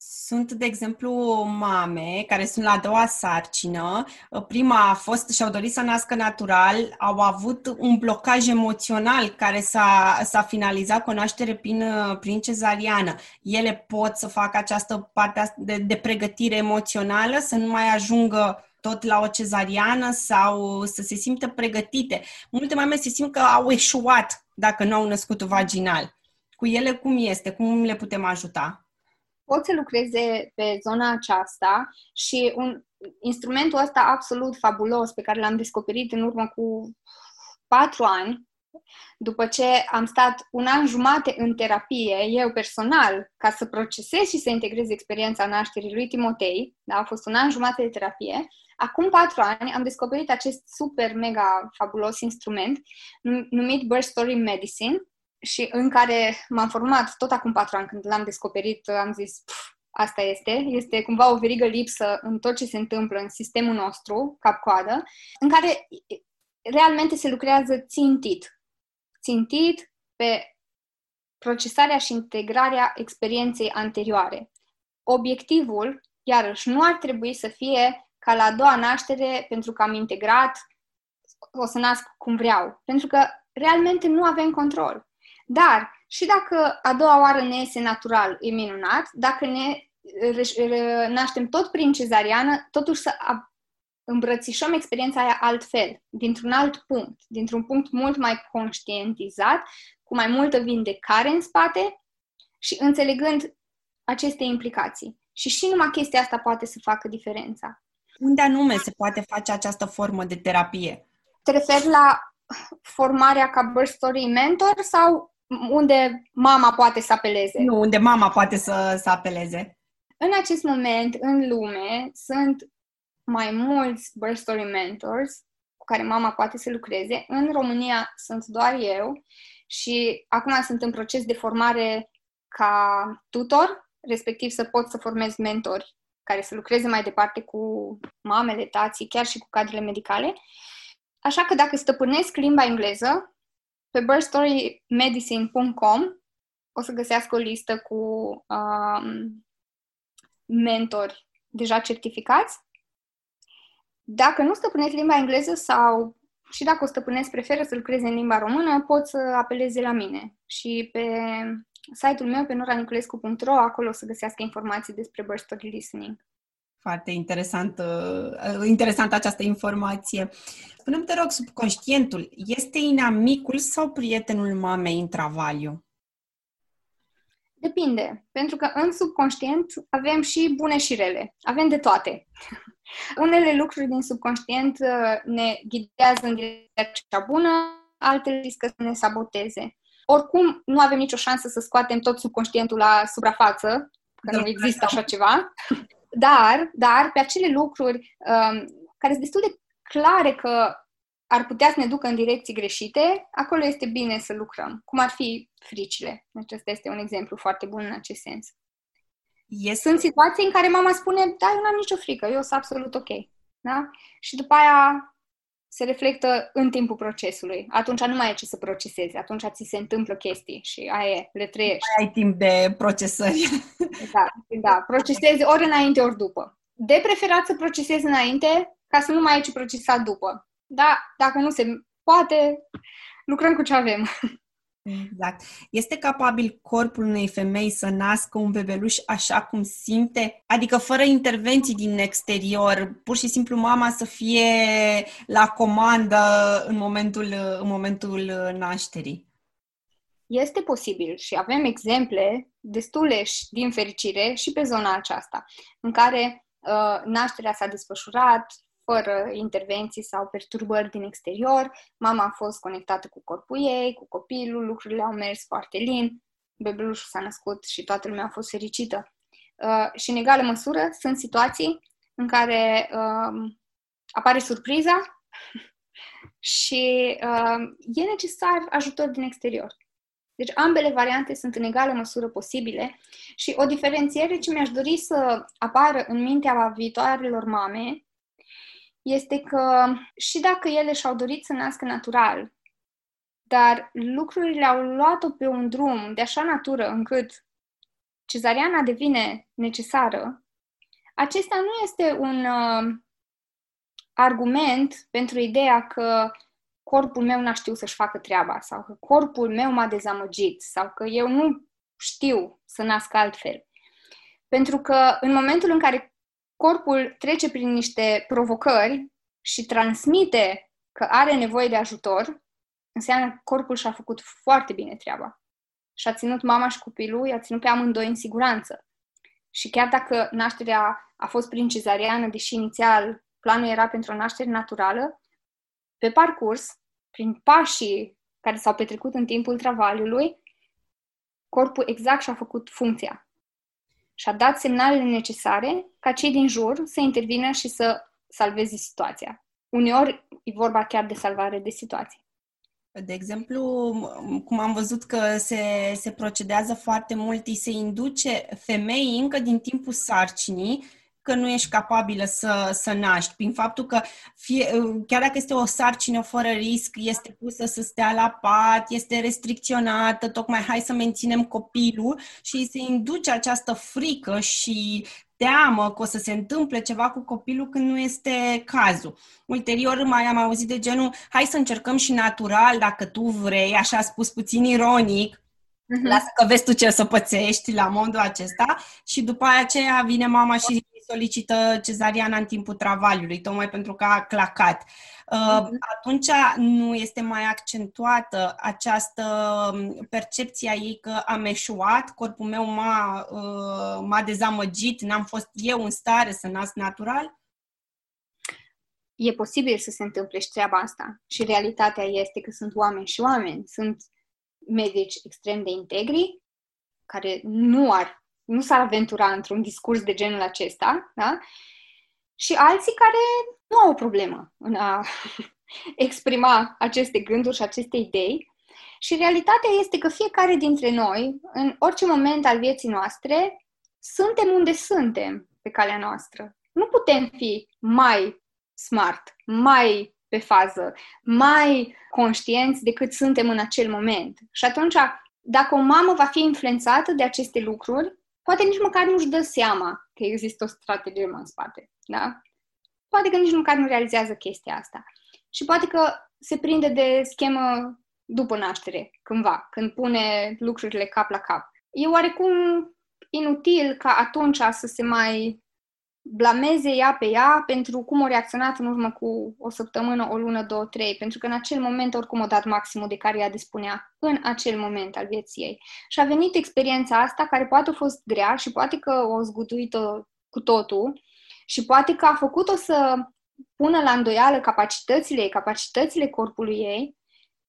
Sunt, de exemplu, mame care sunt la a doua sarcină. Prima a fost și-au dorit să nască natural, au avut un blocaj emoțional care s-a, s-a finalizat cu o naștere prin, prin cezariană. Ele pot să facă această parte de, de pregătire emoțională, să nu mai ajungă tot la o cezariană sau să se simtă pregătite. Multe mame se simt că au eșuat dacă nu au născut vaginal. Cu ele cum este? Cum le putem ajuta? Pot să lucreze pe zona aceasta și un instrumentul ăsta absolut fabulos pe care l-am descoperit în urmă cu patru ani, după ce am stat un an jumate în terapie, eu personal, ca să procesez și să integrez experiența nașterii lui Timotei, da, a fost un an jumate de terapie, acum patru ani am descoperit acest super, mega fabulos instrument numit Birth Story Medicine, și în care m-am format tot acum patru ani, când l-am descoperit, am zis, pf, asta este, este cumva o verigă lipsă în tot ce se întâmplă în sistemul nostru, cap-coadă, în care realmente se lucrează țintit. Țintit pe procesarea și integrarea experienței anterioare. Obiectivul, iarăși, nu ar trebui să fie ca la a doua naștere, pentru că am integrat, o să nasc cum vreau. Pentru că realmente nu avem control. Dar și dacă a doua oară ne iese natural, e minunat, dacă ne naștem tot prin cezariană, totuși să îmbrățișăm experiența aia altfel, dintr-un alt punct, dintr-un punct mult mai conștientizat, cu mai multă vindecare în spate și înțelegând aceste implicații. Și și numai chestia asta poate să facă diferența. Unde anume se poate face această formă de terapie? Te referi la formarea ca birth story mentor sau unde mama poate să apeleze. Nu, unde mama poate să, să apeleze. În acest moment, în lume, sunt mai mulți birth story mentors cu care mama poate să lucreze. În România sunt doar eu și acum sunt în proces de formare ca tutor, respectiv să pot să formez mentori care să lucreze mai departe cu mamele, tații, chiar și cu cadrele medicale. Așa că dacă stăpânesc limba engleză, pe birthstorymedicine.com o să găsească o listă cu um, mentori deja certificați. Dacă nu stăpâneți limba engleză sau și dacă o stăpânesc, preferă să lucreze în limba română, pot să apeleze la mine. Și pe site-ul meu, pe noraniculescu.ro, acolo o să găsească informații despre birth story listening. Foarte interesant, uh, interesant această informație. Spune-mi, te rog, subconștientul este inamicul sau prietenul mamei în travaliu? Depinde, pentru că în subconștient avem și bune și rele, avem de toate. Unele lucruri din subconștient uh, ne ghidează în direcția cea bună, altele riscă să ne saboteze. Oricum, nu avem nicio șansă să scoatem tot subconștientul la suprafață, că nu există așa ceva, dar, dar pe acele lucruri um, care sunt destul de clare că ar putea să ne ducă în direcții greșite, acolo este bine să lucrăm, cum ar fi fricile. Deci ăsta este un exemplu foarte bun în acest sens. Este... Sunt situații în care mama spune, da, eu n-am nicio frică, eu sunt absolut ok. Da? Și după aia se reflectă în timpul procesului. Atunci nu mai e ce să procesezi, atunci ți se întâmplă chestii și aia le trăiești. Mai ai timp de procesări. Da, da, procesezi ori înainte, ori după. De preferat să procesezi înainte, ca să nu mai ai ce procesa după. Da, dacă nu se poate, lucrăm cu ce avem. Exact. Este capabil corpul unei femei să nască un bebeluș așa cum simte? Adică fără intervenții din exterior, pur și simplu mama să fie la comandă în momentul, în momentul nașterii. Este posibil și avem exemple destule și, din fericire și pe zona aceasta, în care uh, nașterea s-a desfășurat fără intervenții sau perturbări din exterior. Mama a fost conectată cu corpul ei, cu copilul, lucrurile au mers foarte lin, bebelușul s-a născut și toată lumea a fost fericită. Uh, și în egală măsură sunt situații în care uh, apare surpriza și uh, e necesar ajutor din exterior. Deci ambele variante sunt în egală măsură posibile și o diferențiere ce mi-aș dori să apară în mintea viitoarelor mame este că și dacă ele și-au dorit să nască natural, dar lucrurile au luat-o pe un drum de așa natură încât cezariana devine necesară, acesta nu este un uh, argument pentru ideea că corpul meu n-a știut să-și facă treaba sau că corpul meu m-a dezamăgit sau că eu nu știu să nasc altfel. Pentru că în momentul în care corpul trece prin niște provocări și transmite că are nevoie de ajutor, înseamnă că corpul și-a făcut foarte bine treaba. Și a ținut mama și copilul, i-a ținut pe amândoi în siguranță. Și chiar dacă nașterea a fost prin cezariană, deși inițial planul era pentru o naștere naturală, pe parcurs, prin pașii care s-au petrecut în timpul travaliului, corpul exact și-a făcut funcția și a dat semnalele necesare ca cei din jur să intervină și să salveze situația. Uneori e vorba chiar de salvare de situație. De exemplu, cum am văzut că se, se procedează foarte mult, îi se induce femeii încă din timpul sarcinii că nu ești capabilă să, să naști, prin faptul că fie, chiar dacă este o sarcină fără risc, este pusă să stea la pat, este restricționată, tocmai hai să menținem copilul și se induce această frică și teamă că o să se întâmple ceva cu copilul când nu este cazul. Ulterior mai am auzit de genul, hai să încercăm și natural, dacă tu vrei, așa a spus puțin ironic, uh-huh. lasă că vezi tu ce să pățești la modul acesta și după aceea vine mama și solicită cezariana în timpul travaliului, tocmai pentru că a clacat. Uh, mhm. Atunci nu este mai accentuată această um, percepție a ei că am eșuat, corpul meu m-a, uh, m-a dezamăgit, n-am fost eu în stare să nasc natural? E posibil să se întâmple și treaba asta. Și realitatea este că sunt oameni și oameni. Sunt medici extrem de integri, care nu ar nu s-ar aventura într-un discurs de genul acesta, da? Și alții care nu au o problemă în a exprima aceste gânduri și aceste idei. Și realitatea este că fiecare dintre noi, în orice moment al vieții noastre, suntem unde suntem pe calea noastră. Nu putem fi mai smart, mai pe fază, mai conștienți decât suntem în acel moment. Și atunci, dacă o mamă va fi influențată de aceste lucruri, poate nici măcar nu-și dă seama că există o strategie în spate. Da? Poate că nici măcar nu realizează chestia asta. Și poate că se prinde de schemă după naștere, cândva, când pune lucrurile cap la cap. E oarecum inutil ca atunci să se mai blameze ea pe ea pentru cum a reacționat în urmă cu o săptămână, o lună, două, trei, pentru că în acel moment oricum a dat maximul de care ea dispunea în acel moment al vieții ei. Și a venit experiența asta, care poate a fost grea și poate că o zguduit-o cu totul și poate că a făcut-o să pună la îndoială capacitățile capacitățile corpului ei,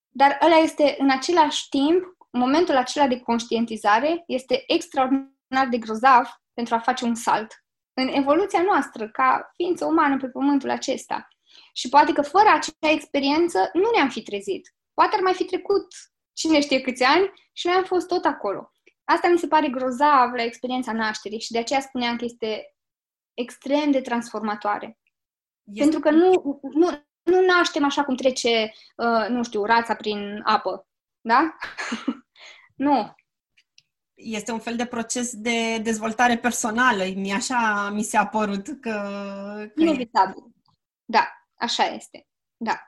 dar ăla este în același timp, momentul acela de conștientizare este extraordinar de grozav pentru a face un salt în evoluția noastră ca ființă umană pe pământul acesta. Și poate că fără acea experiență nu ne-am fi trezit. Poate ar mai fi trecut cine știe câți ani și noi am fost tot acolo. Asta mi se pare grozav la experiența nașterii și de aceea spuneam că este extrem de transformatoare. Este... Pentru că nu, nu, nu naștem așa cum trece, uh, nu știu, rața prin apă. Da? nu este un fel de proces de dezvoltare personală. Mi așa mi s-a părut că... că Inevitabil. Da, așa este. Da.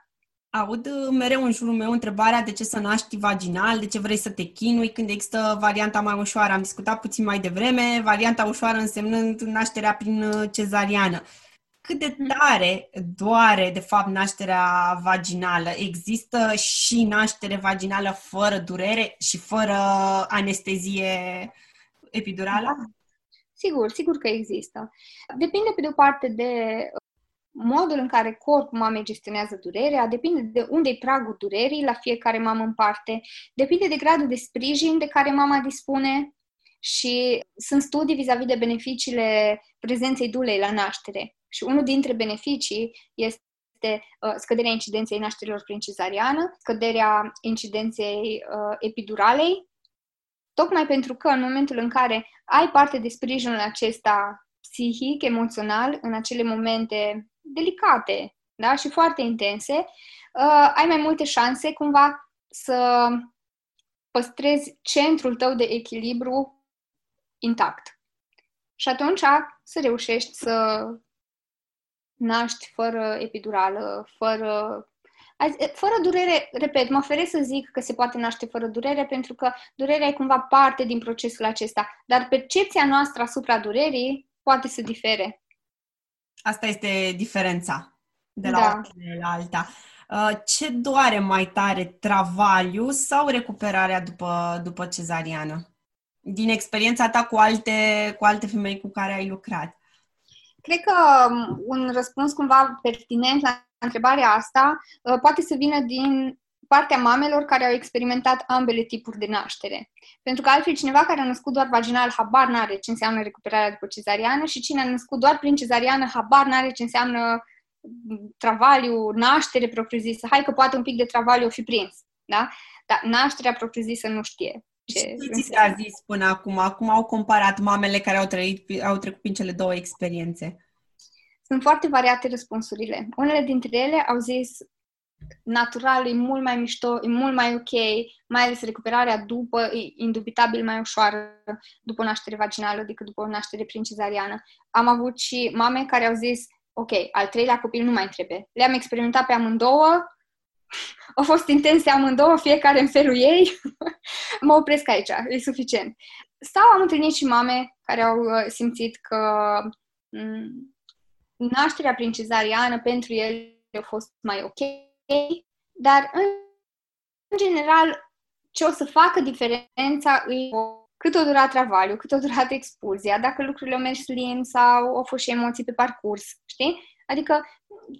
Aud uh, mereu în jurul meu întrebarea de ce să naști vaginal, de ce vrei să te chinui când există varianta mai ușoară. Am discutat puțin mai devreme, varianta ușoară însemnând nașterea prin uh, cezariană. Uh, cât de tare doare, de fapt, nașterea vaginală. Există și naștere vaginală fără durere și fără anestezie epidurală? Da. Sigur, sigur că există. Depinde, pe de o parte, de modul în care corpul mamei gestionează durerea, depinde de unde e pragul durerii la fiecare mamă în parte, depinde de gradul de sprijin de care mama dispune și sunt studii vis-a-vis de beneficiile prezenței dulei la naștere. Și unul dintre beneficii este uh, scăderea incidenței nașterilor prin cezariană, scăderea incidenței uh, epiduralei, tocmai pentru că în momentul în care ai parte de sprijinul acesta psihic, emoțional, în acele momente delicate da? și foarte intense, uh, ai mai multe șanse cumva să păstrezi centrul tău de echilibru intact. Și atunci să reușești să naști fără epidurală, fără fără durere, repet, mă oferesc să zic că se poate naște fără durere pentru că durerea e cumva parte din procesul acesta, dar percepția noastră asupra durerii poate să difere. Asta este diferența de la da. la alta. Uh, ce doare mai tare, travaliu sau recuperarea după, după cezariană? Din experiența ta cu alte, cu alte femei cu care ai lucrat. Cred că um, un răspuns cumva pertinent la întrebarea asta uh, poate să vină din partea mamelor care au experimentat ambele tipuri de naștere. Pentru că altfel cineva care a născut doar vaginal habar n-are ce înseamnă recuperarea după cezariană și cine a născut doar prin cezariană habar n-are ce înseamnă mm, travaliu, naștere propriu-zisă. Hai că poate un pic de travaliu o fi prins, da? Dar nașterea propriu-zisă nu știe. Ce, ce ți a zis până acum? Acum au comparat mamele care au, trăit, au trecut prin cele două experiențe. Sunt foarte variate răspunsurile. Unele dintre ele au zis natural e mult mai mișto, e mult mai ok, mai ales recuperarea după e indubitabil mai ușoară după o naștere vaginală decât după o naștere prin cezariană. Am avut și mame care au zis, ok, al treilea copil nu mai trebuie. Le-am experimentat pe amândouă, au fost intense amândouă, fiecare în felul ei. mă opresc aici, e suficient. Sau am întâlnit și mame care au uh, simțit că mm, nașterea prin cezariană pentru ele a fost mai ok, dar în, în general ce o să facă diferența e cât o durat travaliu, cât o durat expulzia, dacă lucrurile au mers lin sau au fost și emoții pe parcurs, știi? Adică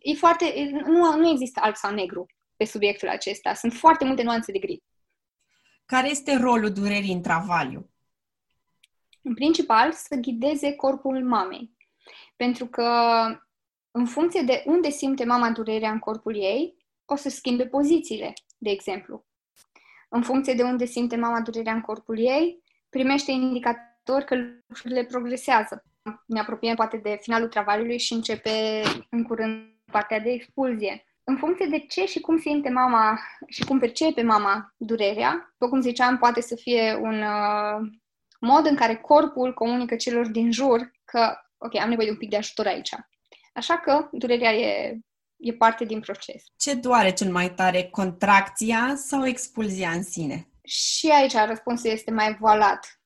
e foarte, nu, nu există alb sau negru pe subiectul acesta. Sunt foarte multe nuanțe de gri. Care este rolul durerii în travaliu? În principal, să ghideze corpul mamei. Pentru că în funcție de unde simte mama durerea în corpul ei, o să schimbe pozițiile, de exemplu. În funcție de unde simte mama durerea în corpul ei, primește indicator că lucrurile progresează. Ne apropiem poate de finalul travaliului și începe în curând partea de expulzie. În funcție de ce și cum simte mama și cum percepe mama durerea, după cum ziceam, poate să fie un uh, mod în care corpul comunică celor din jur că, ok, am nevoie de un pic de ajutor aici. Așa că durerea e, e parte din proces. Ce doare cel mai tare, contracția sau expulzia în sine? Și aici răspunsul este mai voalat.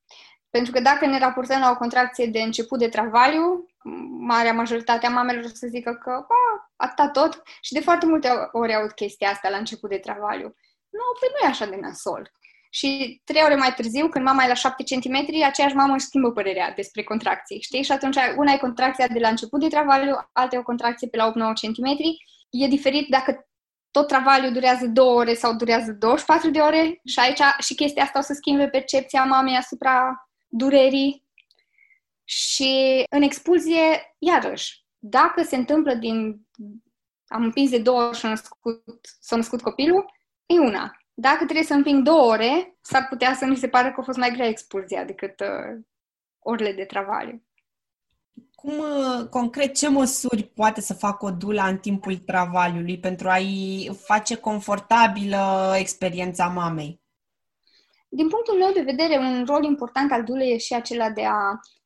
Pentru că dacă ne raportăm la o contracție de început de travaliu, marea majoritate a mamelor o să zică că a, atâta tot și de foarte multe ori aud chestia asta la început de travaliu. Nu, păi nu e așa de nasol. Și trei ore mai târziu, când mama e la 7 cm, aceeași mamă își schimbă părerea despre contracții, știi? Și atunci una e contracția de la început de travaliu, alta e o contracție pe la 8-9 cm. E diferit dacă tot travaliu durează 2 ore sau durează 24 de ore și aici și chestia asta o să schimbe percepția mamei asupra durerii și în expulzie, iarăși, dacă se întâmplă din am împins de două ori și născut, s-a născut copilul, e una. Dacă trebuie să împing două ore, s-ar putea să mi se pare că a fost mai grea expulzia decât uh, orele de travaliu. Cum, uh, concret, ce măsuri poate să facă o dula în timpul travaliului pentru a-i face confortabilă experiența mamei? Din punctul meu de vedere, un rol important al dulei e și acela de a uh,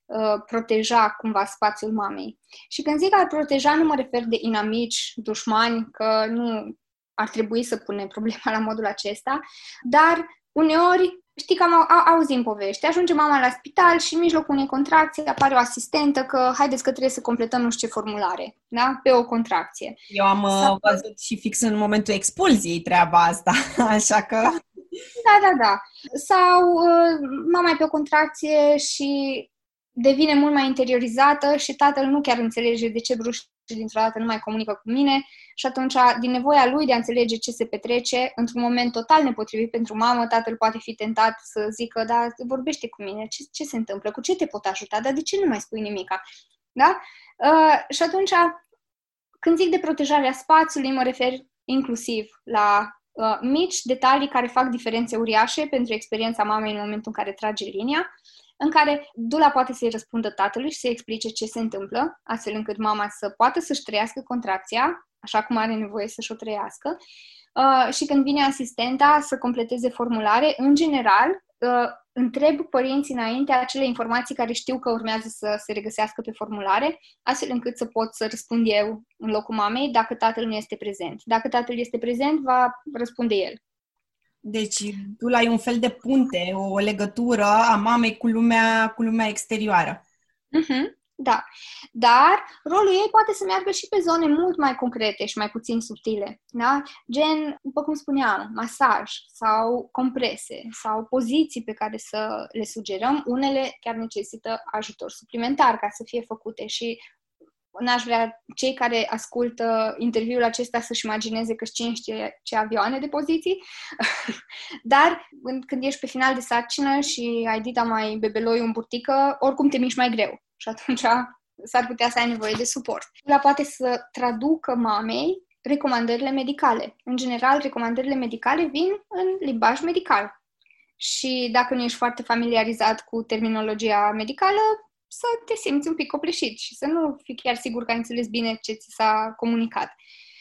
proteja cumva spațiul mamei. Și când zic a proteja, nu mă refer de inamici, dușmani, că nu ar trebui să pune problema la modul acesta, dar uneori Știi că am auzit povești. Ajunge mama la spital și în mijlocul unei contracții apare o asistentă că haideți că trebuie să completăm nu știu ce formulare, da? Pe o contracție. Eu am uh, Sau... văzut și fix în momentul expulziei treaba asta, așa că... Da, da, da. Sau uh, mama e pe o contracție și devine mult mai interiorizată și tatăl nu chiar înțelege de ce bruș și dintr-o dată nu mai comunică cu mine și atunci, din nevoia lui de a înțelege ce se petrece, într-un moment total nepotrivit pentru mamă, tatăl poate fi tentat să zică, da, vorbește cu mine, ce, ce se întâmplă, cu ce te pot ajuta, dar de ce nu mai spui nimica? Da? Uh, și atunci, când zic de protejarea spațiului, mă refer inclusiv la uh, mici detalii care fac diferențe uriașe pentru experiența mamei în momentul în care trage linia, în care Dula poate să-i răspundă tatălui și să-i explice ce se întâmplă, astfel încât mama să poată să-și trăiască contracția, așa cum are nevoie să-și o trăiască, uh, și când vine asistenta să completeze formulare, în general, uh, întreb părinții înainte acele informații care știu că urmează să se regăsească pe formulare, astfel încât să pot să răspund eu în locul mamei dacă tatăl nu este prezent. Dacă tatăl este prezent, va răspunde el. Deci tu ai un fel de punte, o legătură a mamei cu lumea, cu lumea exterioară. Uh-huh, da. Dar rolul ei poate să meargă și pe zone mult mai concrete și mai puțin subtile. Da? Gen, după cum spuneam, masaj sau comprese sau poziții pe care să le sugerăm. Unele chiar necesită ajutor suplimentar ca să fie făcute și n-aș vrea cei care ascultă interviul acesta să-și imagineze că cine știe ce avioane de poziții, dar când ești pe final de sarcină și ai dita mai bebeloi în burtică, oricum te miști mai greu și atunci s-ar putea să ai nevoie de suport. La poate să traducă mamei recomandările medicale. În general, recomandările medicale vin în limbaj medical. Și dacă nu ești foarte familiarizat cu terminologia medicală, să te simți un pic copleșit și să nu fii chiar sigur că ai înțeles bine ce ți s-a comunicat.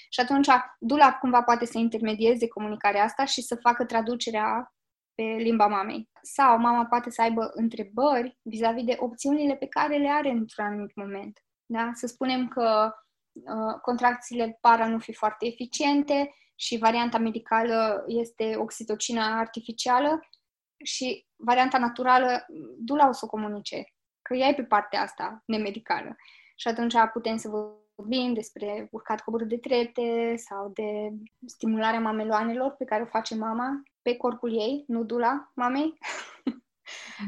Și atunci Dula cumva poate să intermedieze comunicarea asta și să facă traducerea pe limba mamei. Sau mama poate să aibă întrebări vis-a-vis de opțiunile pe care le are într-un anumit moment. Da? Să spunem că uh, contracțiile par a nu fi foarte eficiente și varianta medicală este oxitocina artificială și varianta naturală, Dula o să o comunice că ea e pe partea asta nemedicală. Și atunci putem să vorbim despre urcat coborât de trepte sau de stimularea mameloanelor pe care o face mama pe corpul ei, nu dula mamei.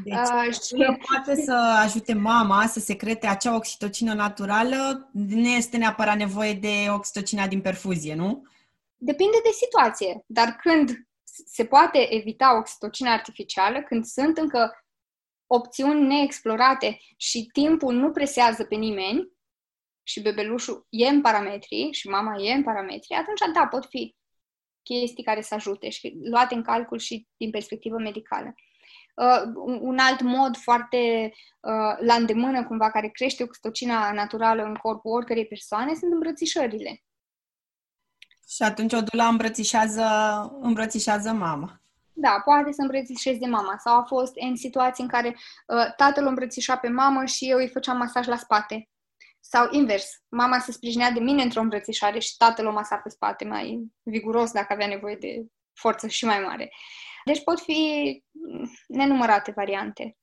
Deci, uh, și... poate să ajute mama să secrete acea oxitocină naturală, nu este neapărat nevoie de oxitocina din perfuzie, nu? Depinde de situație, dar când se poate evita oxitocina artificială, când sunt încă opțiuni neexplorate și timpul nu presează pe nimeni și bebelușul e în parametri și mama e în parametri, atunci, da, pot fi chestii care să ajute și luate în calcul și din perspectivă medicală. Uh, un alt mod foarte uh, la îndemână, cumva, care crește oxitocina naturală în corpul oricărei persoane, sunt îmbrățișările. Și atunci o dula îmbrățișează, îmbrățișează mama. Da, poate să îmbrățișeze mama. Sau a fost în situații în care uh, tatăl o îmbrățișa pe mamă și eu îi făceam masaj la spate. Sau invers, mama se sprijinea de mine într-o îmbrățișare și tatăl o masa pe spate mai viguros dacă avea nevoie de forță și mai mare. Deci pot fi nenumărate variante.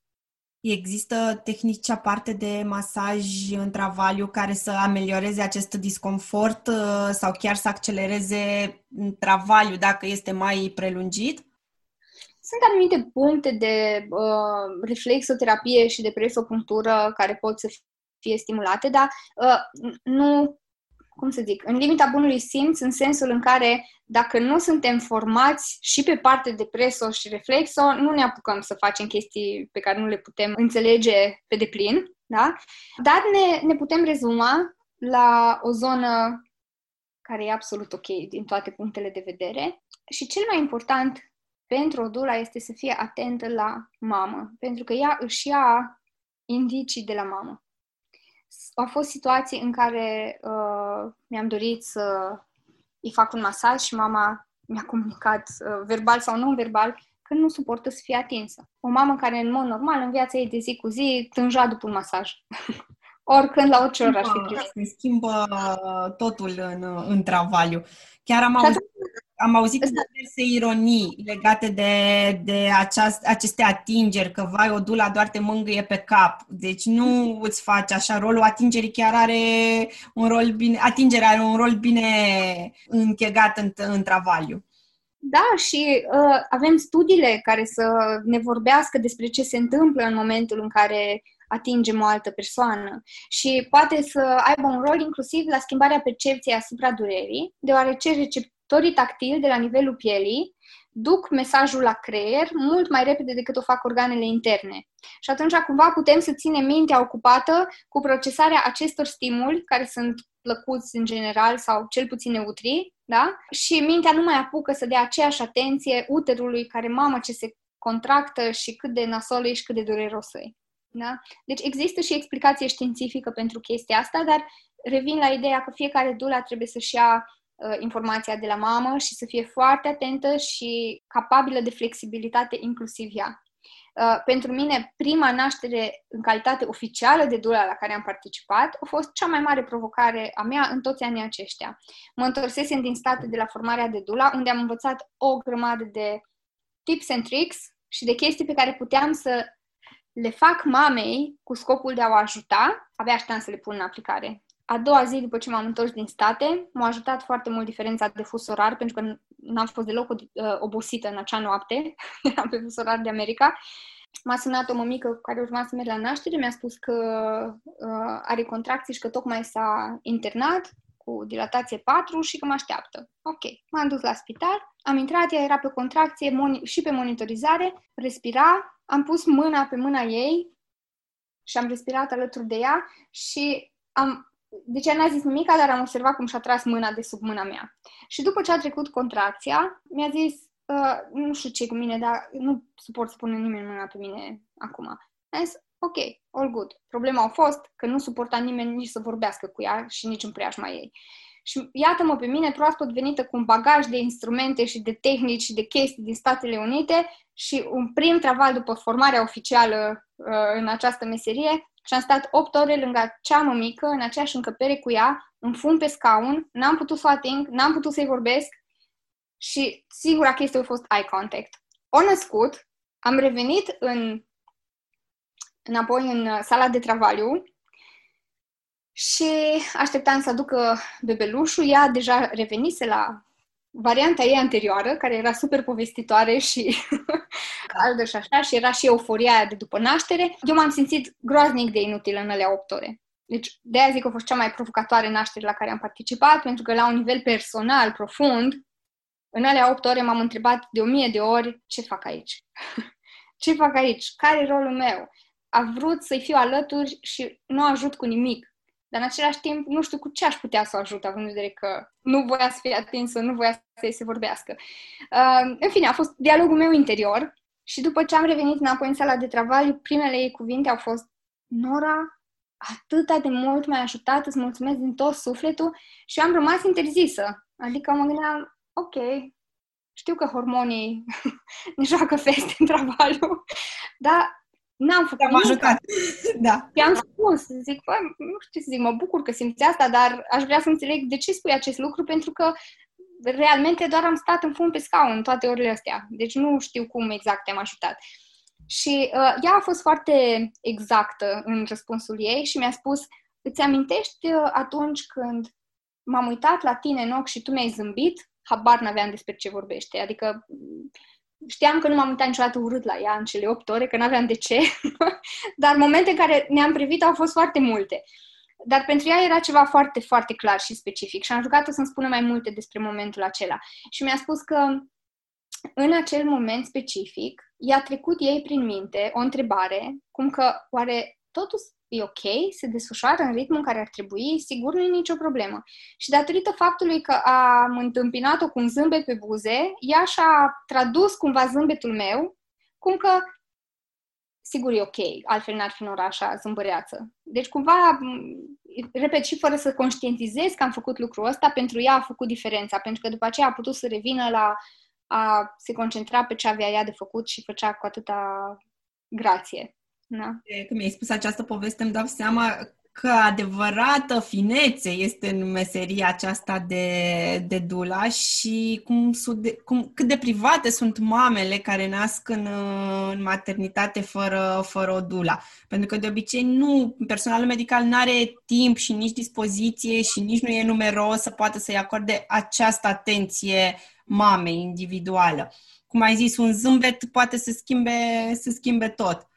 Există tehnici aparte de masaj în travaliu care să amelioreze acest disconfort uh, sau chiar să accelereze travaliu dacă este mai prelungit? Sunt anumite puncte de uh, reflexoterapie și de presopunctură care pot să fie stimulate, dar uh, nu, cum să zic, în limita bunului simț, în sensul în care dacă nu suntem formați și pe parte de preso și reflexo, nu ne apucăm să facem chestii pe care nu le putem înțelege pe deplin, da? Dar ne, ne putem rezuma la o zonă care e absolut ok din toate punctele de vedere. Și cel mai important pentru o dula este să fie atentă la mamă, pentru că ea își ia indicii de la mamă. Au fost situații în care uh, mi-am dorit să îi fac un masaj și mama mi-a comunicat, uh, verbal sau non-verbal, că nu suportă să fie atinsă. O mamă care, în mod normal, în viața ei de zi cu zi, tânja după un masaj. Oricând, la orice oră ar fi trist. Se schimbă totul în, în travaliu. Chiar am auzit, am auzit diverse ironii legate de, de aceast, aceste atingeri, că vai, o dula doar te mângâie pe cap. Deci nu îți faci așa rolul atingerii, chiar are un rol bine, atingerea are un rol bine închegat în, în travaliu. Da, și uh, avem studiile care să ne vorbească despre ce se întâmplă în momentul în care atingem o altă persoană și poate să aibă un rol inclusiv la schimbarea percepției asupra durerii, deoarece receptorii tactili de la nivelul pielii duc mesajul la creier mult mai repede decât o fac organele interne. Și atunci cumva putem să ținem mintea ocupată cu procesarea acestor stimuli, care sunt plăcuți în general sau cel puțin neutri, da? Și mintea nu mai apucă să dea aceeași atenție uterului care, mamă, ce se contractă și cât de nasol e și cât de dureros e. Da? Deci există și explicație științifică pentru chestia asta, dar revin la ideea că fiecare dula trebuie să-și ia uh, informația de la mamă și să fie foarte atentă și capabilă de flexibilitate inclusiv ea. Uh, pentru mine, prima naștere în calitate oficială de dula la care am participat a fost cea mai mare provocare a mea în toți anii aceștia. Mă întorsesem din state de la formarea de dula, unde am învățat o grămadă de tips and tricks și de chestii pe care puteam să le fac mamei cu scopul de a o ajuta, abia așteptam să le pun în aplicare. A doua zi, după ce m-am întors din state, m-a ajutat foarte mult diferența de fus orar, pentru că n-am fost deloc uh, obosită în acea noapte, eram pe fus orar de America. M-a sunat o mămică care urma să merg la naștere, mi-a spus că uh, are contracții și că tocmai s-a internat cu dilatație 4 și că mă așteaptă. Ok, m-am dus la spital, am intrat, ea era pe contracție și pe monitorizare, respira, am pus mâna pe mâna ei și am respirat alături de ea și am... Deci n-a zis nimic, dar am observat cum și-a tras mâna de sub mâna mea. Și după ce a trecut contracția, mi-a zis, uh, nu știu ce cu mine, dar nu suport să pună nimeni mâna pe mine acum. Am zis, ok, all good. Problema a fost că nu suporta nimeni nici să vorbească cu ea și nici în preajma ei. Și iată-mă pe mine, proaspăt venită cu un bagaj de instrumente și de tehnici și de chestii din Statele Unite și un prim traval după formarea oficială uh, în această meserie și am stat 8 ore lângă cea mică, în aceeași încăpere cu ea, în fund pe scaun, n-am putut să o ating, n-am putut să-i vorbesc și singura chestie a fost eye contact. O născut, am revenit în, înapoi în sala de travaliu și așteptam să aducă bebelușul. Ea deja revenise la varianta ei anterioară, care era super povestitoare și caldă și așa, și era și euforia aia de după naștere. Eu m-am simțit groaznic de inutil în alea 8 ore. Deci, de aia zic că a fost cea mai provocatoare naștere la care am participat, pentru că la un nivel personal, profund, în alea 8 ore m-am întrebat de o mie de ori ce fac aici. ce fac aici? Care e rolul meu? A vrut să-i fiu alături și nu ajut cu nimic. Dar în același timp nu știu cu ce aș putea să o ajut, având în vedere că nu voia să fie atinsă, nu voia să se vorbească. Uh, în fine, a fost dialogul meu interior și după ce am revenit înapoi în sala de travaliu, primele ei cuvinte au fost Nora, atâta de mult m-ai ajutat, îți mulțumesc din tot sufletul și eu am rămas interzisă. Adică mă gândeam, ok, știu că hormonii ne joacă feste în travaliu, dar N-am făcut Am ajutat, da. I-am spus, zic, bă, nu știu ce să zic, mă bucur că simți asta, dar aș vrea să înțeleg de ce spui acest lucru, pentru că realmente doar am stat în fund pe scaun toate orele astea. Deci nu știu cum exact te-am ajutat. Și uh, ea a fost foarte exactă în răspunsul ei și mi-a spus, îți amintești uh, atunci când m-am uitat la tine în ochi și tu mi-ai zâmbit? Habar n-aveam despre ce vorbește. Adică știam că nu m-am uitat niciodată urât la ea în cele 8 ore, că n-aveam de ce, dar momente în care ne-am privit au fost foarte multe. Dar pentru ea era ceva foarte, foarte clar și specific și am jucat-o să-mi spună mai multe despre momentul acela. Și mi-a spus că în acel moment specific i-a trecut ei prin minte o întrebare, cum că oare totul e ok, se desfășoară în ritmul în care ar trebui, sigur nu e nicio problemă. Și datorită faptului că am întâmpinat-o cu un zâmbet pe buze, ea și-a tradus cumva zâmbetul meu, cum că sigur e ok, altfel n-ar fi în oraș zâmbăreață. Deci cumva, repet, și fără să conștientizez că am făcut lucrul ăsta, pentru ea a făcut diferența, pentru că după aceea a putut să revină la a se concentra pe ce avea ea de făcut și făcea cu atâta grație. Da. Când mi-ai spus această poveste, îmi dau seama că adevărată finețe este în meseria aceasta de, de dula și cum, cum, cât de private sunt mamele care nasc în, în maternitate fără, fără o dula. Pentru că de obicei nu, personalul medical nu are timp și nici dispoziție și nici nu e numeros să poată să-i acorde această atenție mamei individuală. Cum ai zis, un zâmbet poate să schimbe, să schimbe tot.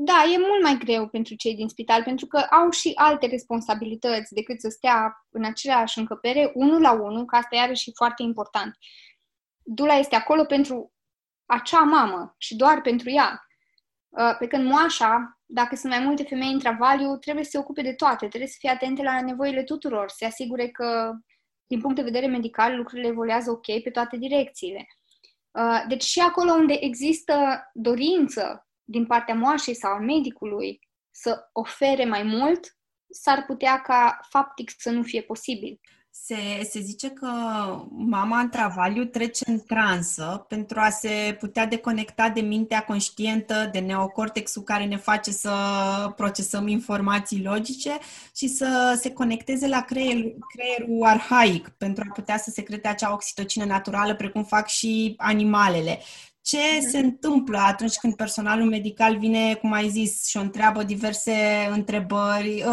Da, e mult mai greu pentru cei din spital, pentru că au și alte responsabilități decât să stea în aceleași încăpere, unul la unul, că asta e și foarte important. Dula este acolo pentru acea mamă și doar pentru ea. Uh, pe când moașa, dacă sunt mai multe femei în travaliu, trebuie să se ocupe de toate, trebuie să fie atente la nevoile tuturor, să se asigure că, din punct de vedere medical, lucrurile evoluează ok pe toate direcțiile. Uh, deci și acolo unde există dorință din partea moașei sau a medicului să ofere mai mult, s-ar putea ca faptic să nu fie posibil. Se, se zice că mama în travaliu trece în transă pentru a se putea deconecta de mintea conștientă, de neocortexul care ne face să procesăm informații logice și să se conecteze la creier, creierul arhaic pentru a putea să secrete acea oxitocină naturală, precum fac și animalele ce mhm. se întâmplă atunci când personalul medical vine, cum ai zis, și o întreabă diverse întrebări,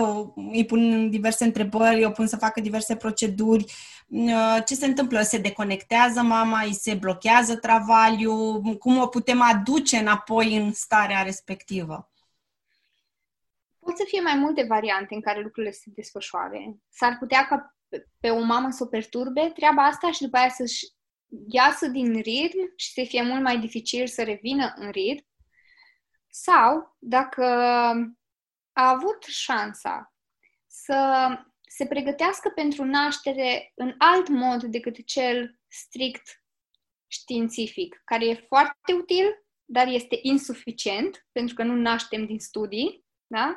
îi pun diverse întrebări, o pun să facă diverse proceduri. Uh, ce se întâmplă? Se deconectează mama, îi se blochează travaliu? Cum o putem aduce înapoi în starea respectivă? Pot să fie mai multe variante în care lucrurile se desfășoare. S-ar putea ca pe o mamă să o perturbe treaba asta și după aia să-și iasă din ritm și să fie mult mai dificil să revină în ritm, sau dacă a avut șansa să se pregătească pentru naștere în alt mod decât cel strict științific, care e foarte util, dar este insuficient, pentru că nu naștem din studii, da?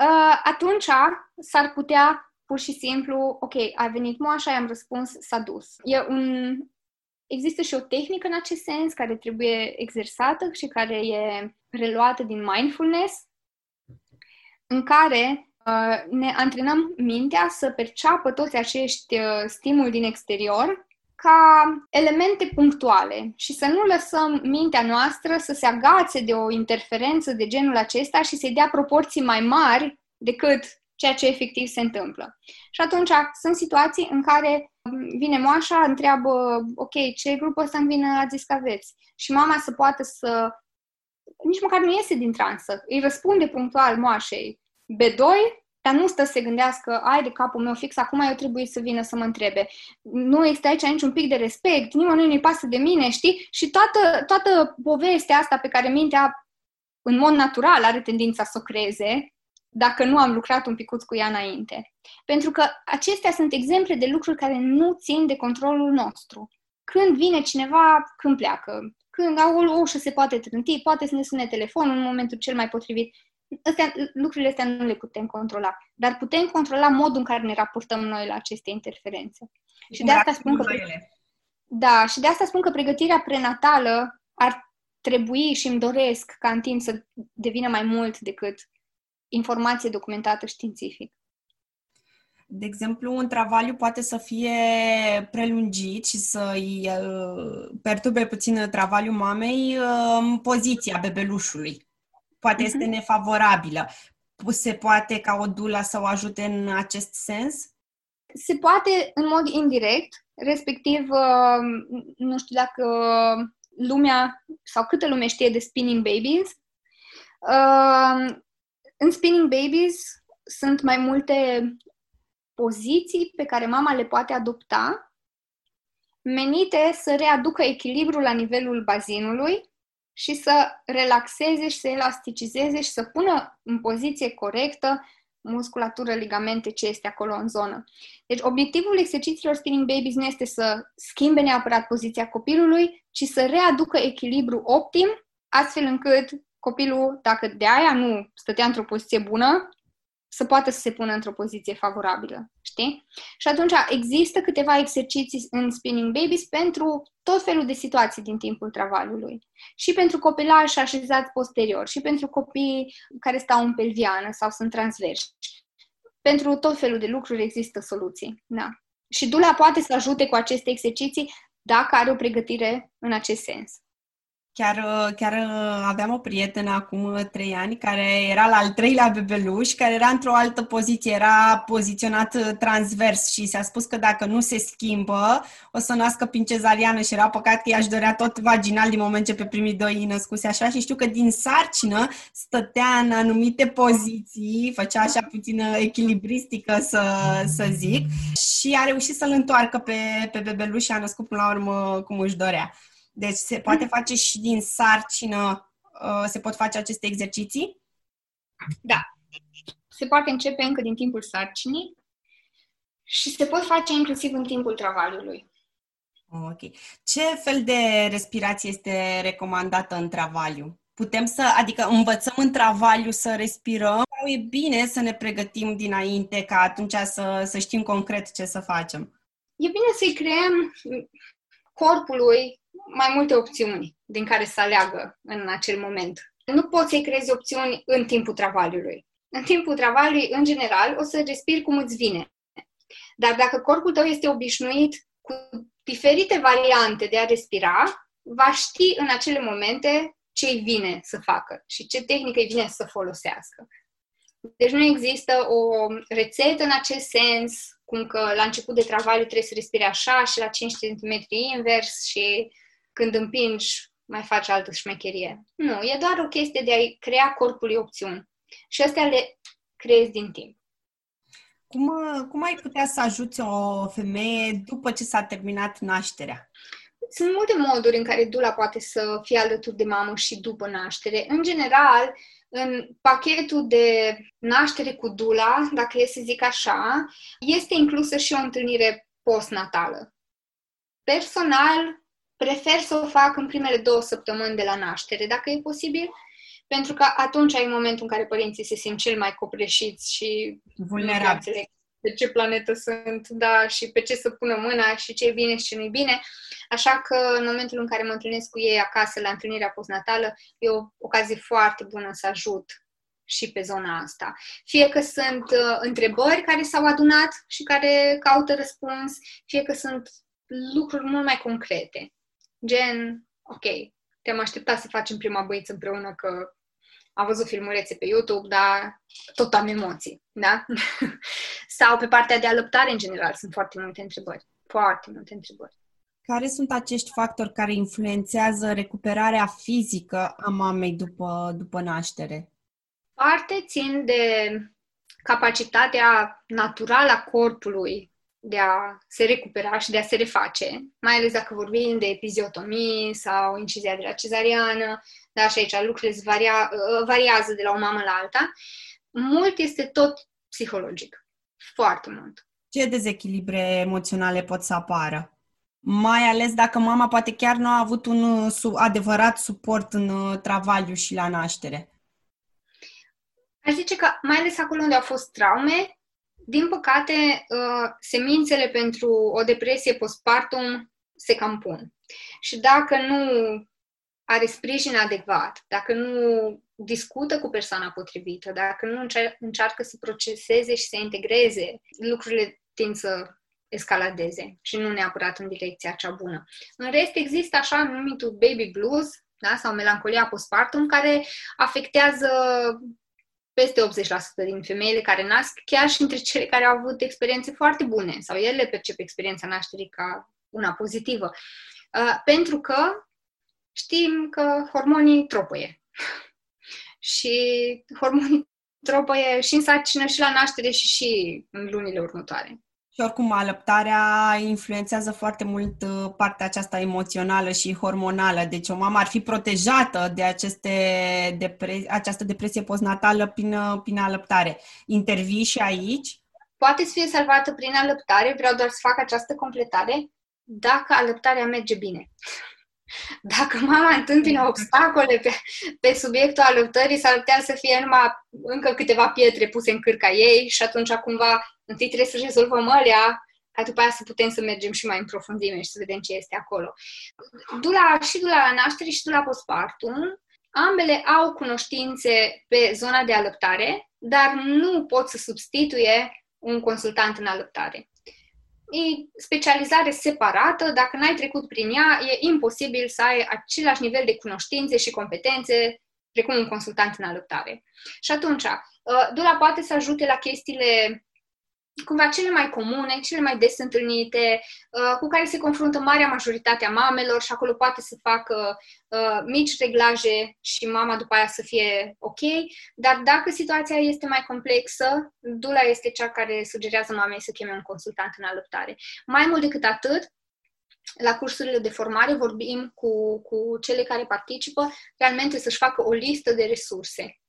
Uh, atunci s-ar putea pur și simplu, ok, a venit moașa, i-am răspuns, s-a dus. E un, există și o tehnică în acest sens care trebuie exersată și care e preluată din mindfulness, în care uh, ne antrenăm mintea să perceapă toți acești uh, stimuli din exterior ca elemente punctuale și să nu lăsăm mintea noastră să se agațe de o interferență de genul acesta și să-i dea proporții mai mari decât ceea ce efectiv se întâmplă. Și atunci sunt situații în care vine moașa, întreabă, ok, ce grup ăsta îmi vine ați zis că aveți? Și mama să poată să, nici măcar nu iese din transă, îi răspunde punctual moașei, B2, dar nu stă să se gândească, ai de capul meu fix, acum eu trebuie să vină să mă întrebe. Nu există aici niciun pic de respect, nimănui nu-i pasă de mine, știi? Și toată, toată povestea asta pe care mintea în mod natural are tendința să o creeze, dacă nu am lucrat un picuț cu ea înainte. Pentru că acestea sunt exemple de lucruri care nu țin de controlul nostru. Când vine cineva, când pleacă, când au o ușă se poate trânti, poate să ne sune telefonul în momentul cel mai potrivit. astea, lucrurile astea nu le putem controla, dar putem controla modul în care ne raportăm noi la aceste interferențe. Și de asta spun că... Da, și de asta spun că pregătirea prenatală ar trebui și îmi doresc ca în timp să devină mai mult decât informație documentată științific. De exemplu, un travaliu poate să fie prelungit și să-i uh, perturbe puțin travaliul mamei uh, poziția bebelușului. Poate uh-huh. este mhm. nefavorabilă. Se poate ca o dula să o ajute în acest sens? Se poate în mod indirect, respectiv, uh, nu știu dacă lumea sau câtă lume știe de spinning babies. În spinning babies sunt mai multe poziții pe care mama le poate adopta menite să readucă echilibrul la nivelul bazinului și să relaxeze și să elasticizeze și să pună în poziție corectă musculatură, ligamente, ce este acolo în zonă. Deci obiectivul exercițiilor spinning babies nu este să schimbe neapărat poziția copilului, ci să readucă echilibru optim, astfel încât copilul, dacă de aia nu stătea într-o poziție bună, să poată să se pună într-o poziție favorabilă, știi? Și atunci există câteva exerciții în spinning babies pentru tot felul de situații din timpul travaliului. Și pentru copilași așezați posterior, și pentru copii care stau în pelviană sau sunt transversi. Pentru tot felul de lucruri există soluții, da. Și dula poate să ajute cu aceste exerciții dacă are o pregătire în acest sens. Chiar, uh, chiar uh, aveam o prietenă acum uh, trei ani care era la al treilea bebeluș, care era într-o altă poziție, era poziționat transvers și s-a spus că dacă nu se schimbă, o să nască prin cezariană și era păcat că i-aș dorea tot vaginal din moment ce pe primii doi îi născuse așa și știu că din sarcină stătea în anumite poziții, făcea așa puțină echilibristică să, să zic și a reușit să-l întoarcă pe, pe bebeluș și a născut până la urmă cum își dorea. Deci se poate face și din sarcină, uh, se pot face aceste exerciții? Da. Se poate începe încă din timpul sarcinii și se pot face inclusiv în timpul travaliului. Ok. Ce fel de respirație este recomandată în travaliu? Putem să, adică învățăm în travaliu să respirăm sau e bine să ne pregătim dinainte ca atunci să, să știm concret ce să facem? E bine să-i creăm corpului mai multe opțiuni din care să aleagă în acel moment. Nu poți să-i creezi opțiuni în timpul travaliului. În timpul travaliului, în general, o să respiri cum îți vine. Dar dacă corpul tău este obișnuit cu diferite variante de a respira, va ști în acele momente ce îi vine să facă și ce tehnică îi vine să folosească. Deci nu există o rețetă în acest sens, cum că la început de travaliu trebuie să respiri așa și la 5 cm invers și când împingi, mai faci altă șmecherie. Nu, e doar o chestie de a crea corpului opțiuni. Și astea le creezi din timp. Cum, cum ai putea să ajuți o femeie după ce s-a terminat nașterea? Sunt multe moduri în care dula poate să fie alături de mamă și după naștere. În general, în pachetul de naștere cu dula, dacă e să zic așa, este inclusă și o întâlnire postnatală. Personal, prefer să o fac în primele două săptămâni de la naștere, dacă e posibil, pentru că atunci ai momentul în care părinții se simt cel mai copleșiți și vulnerabili pe ce planetă sunt, da, și pe ce să pună mâna și ce e bine și ce nu e bine. Așa că în momentul în care mă întâlnesc cu ei acasă la întâlnirea postnatală, e o ocazie foarte bună să ajut și pe zona asta. Fie că sunt uh, întrebări care s-au adunat și care caută răspuns, fie că sunt lucruri mult mai concrete. Gen, ok, te-am așteptat să facem prima băiță împreună că am văzut filmulețe pe YouTube, dar tot am emoții, da? Sau pe partea de alăptare, în general, sunt foarte multe întrebări. Foarte multe întrebări. Care sunt acești factori care influențează recuperarea fizică a mamei după, după naștere? Parte țin de capacitatea naturală a corpului de a se recupera și de a se reface, mai ales dacă vorbim de epiziotomii sau incizia de la cezariană, da, și aici lucrurile varia, uh, variază de la o mamă la alta, mult este tot psihologic. Foarte mult. Ce dezechilibre emoționale pot să apară? Mai ales dacă mama poate chiar nu a avut un uh, adevărat suport în uh, travaliu și la naștere. Aș zice că, mai ales acolo unde au fost traume, din păcate, uh, semințele pentru o depresie postpartum se cam pun. Și dacă nu are sprijin adecvat, dacă nu discută cu persoana potrivită, dacă nu încearcă să proceseze și să integreze, lucrurile tind să escaladeze și nu neapărat în direcția cea bună. În rest, există așa numitul baby blues da? sau melancolia postpartum, care afectează peste 80% din femeile care nasc, chiar și între cele care au avut experiențe foarte bune sau ele percep experiența nașterii ca una pozitivă. Uh, pentru că știm că hormonii tropăie. și hormonii tropăie și în sarcină, și la naștere, și și în lunile următoare. Și oricum, alăptarea influențează foarte mult uh, partea aceasta emoțională și hormonală. Deci o mamă ar fi protejată de aceste depre- această depresie postnatală prin, uh, prin alăptare. Intervii și aici? Poate să fie salvată prin alăptare, vreau doar să fac această completare, dacă alăptarea merge bine. Dacă mama întâmpină obstacole pe, pe subiectul alăptării, s-ar putea să fie numai încă câteva pietre puse în cârca ei și atunci cumva întâi trebuie să rezolvăm alea ca după aia să putem să mergem și mai în profunzime și să vedem ce este acolo. Dula, și dula la naștere și dula postpartum, ambele au cunoștințe pe zona de alăptare, dar nu pot să substituie un consultant în alăptare. E specializare separată, dacă n-ai trecut prin ea, e imposibil să ai același nivel de cunoștințe și competențe precum un consultant în alăptare. Și atunci, uh, Dula poate să ajute la chestiile cumva cele mai comune, cele mai des întâlnite, uh, cu care se confruntă marea majoritate a mamelor și acolo poate să facă uh, mici reglaje și mama după aia să fie ok, dar dacă situația este mai complexă, dula este cea care sugerează mamei să cheme un consultant în alăptare. Mai mult decât atât, la cursurile de formare vorbim cu, cu cele care participă realmente să-și facă o listă de resurse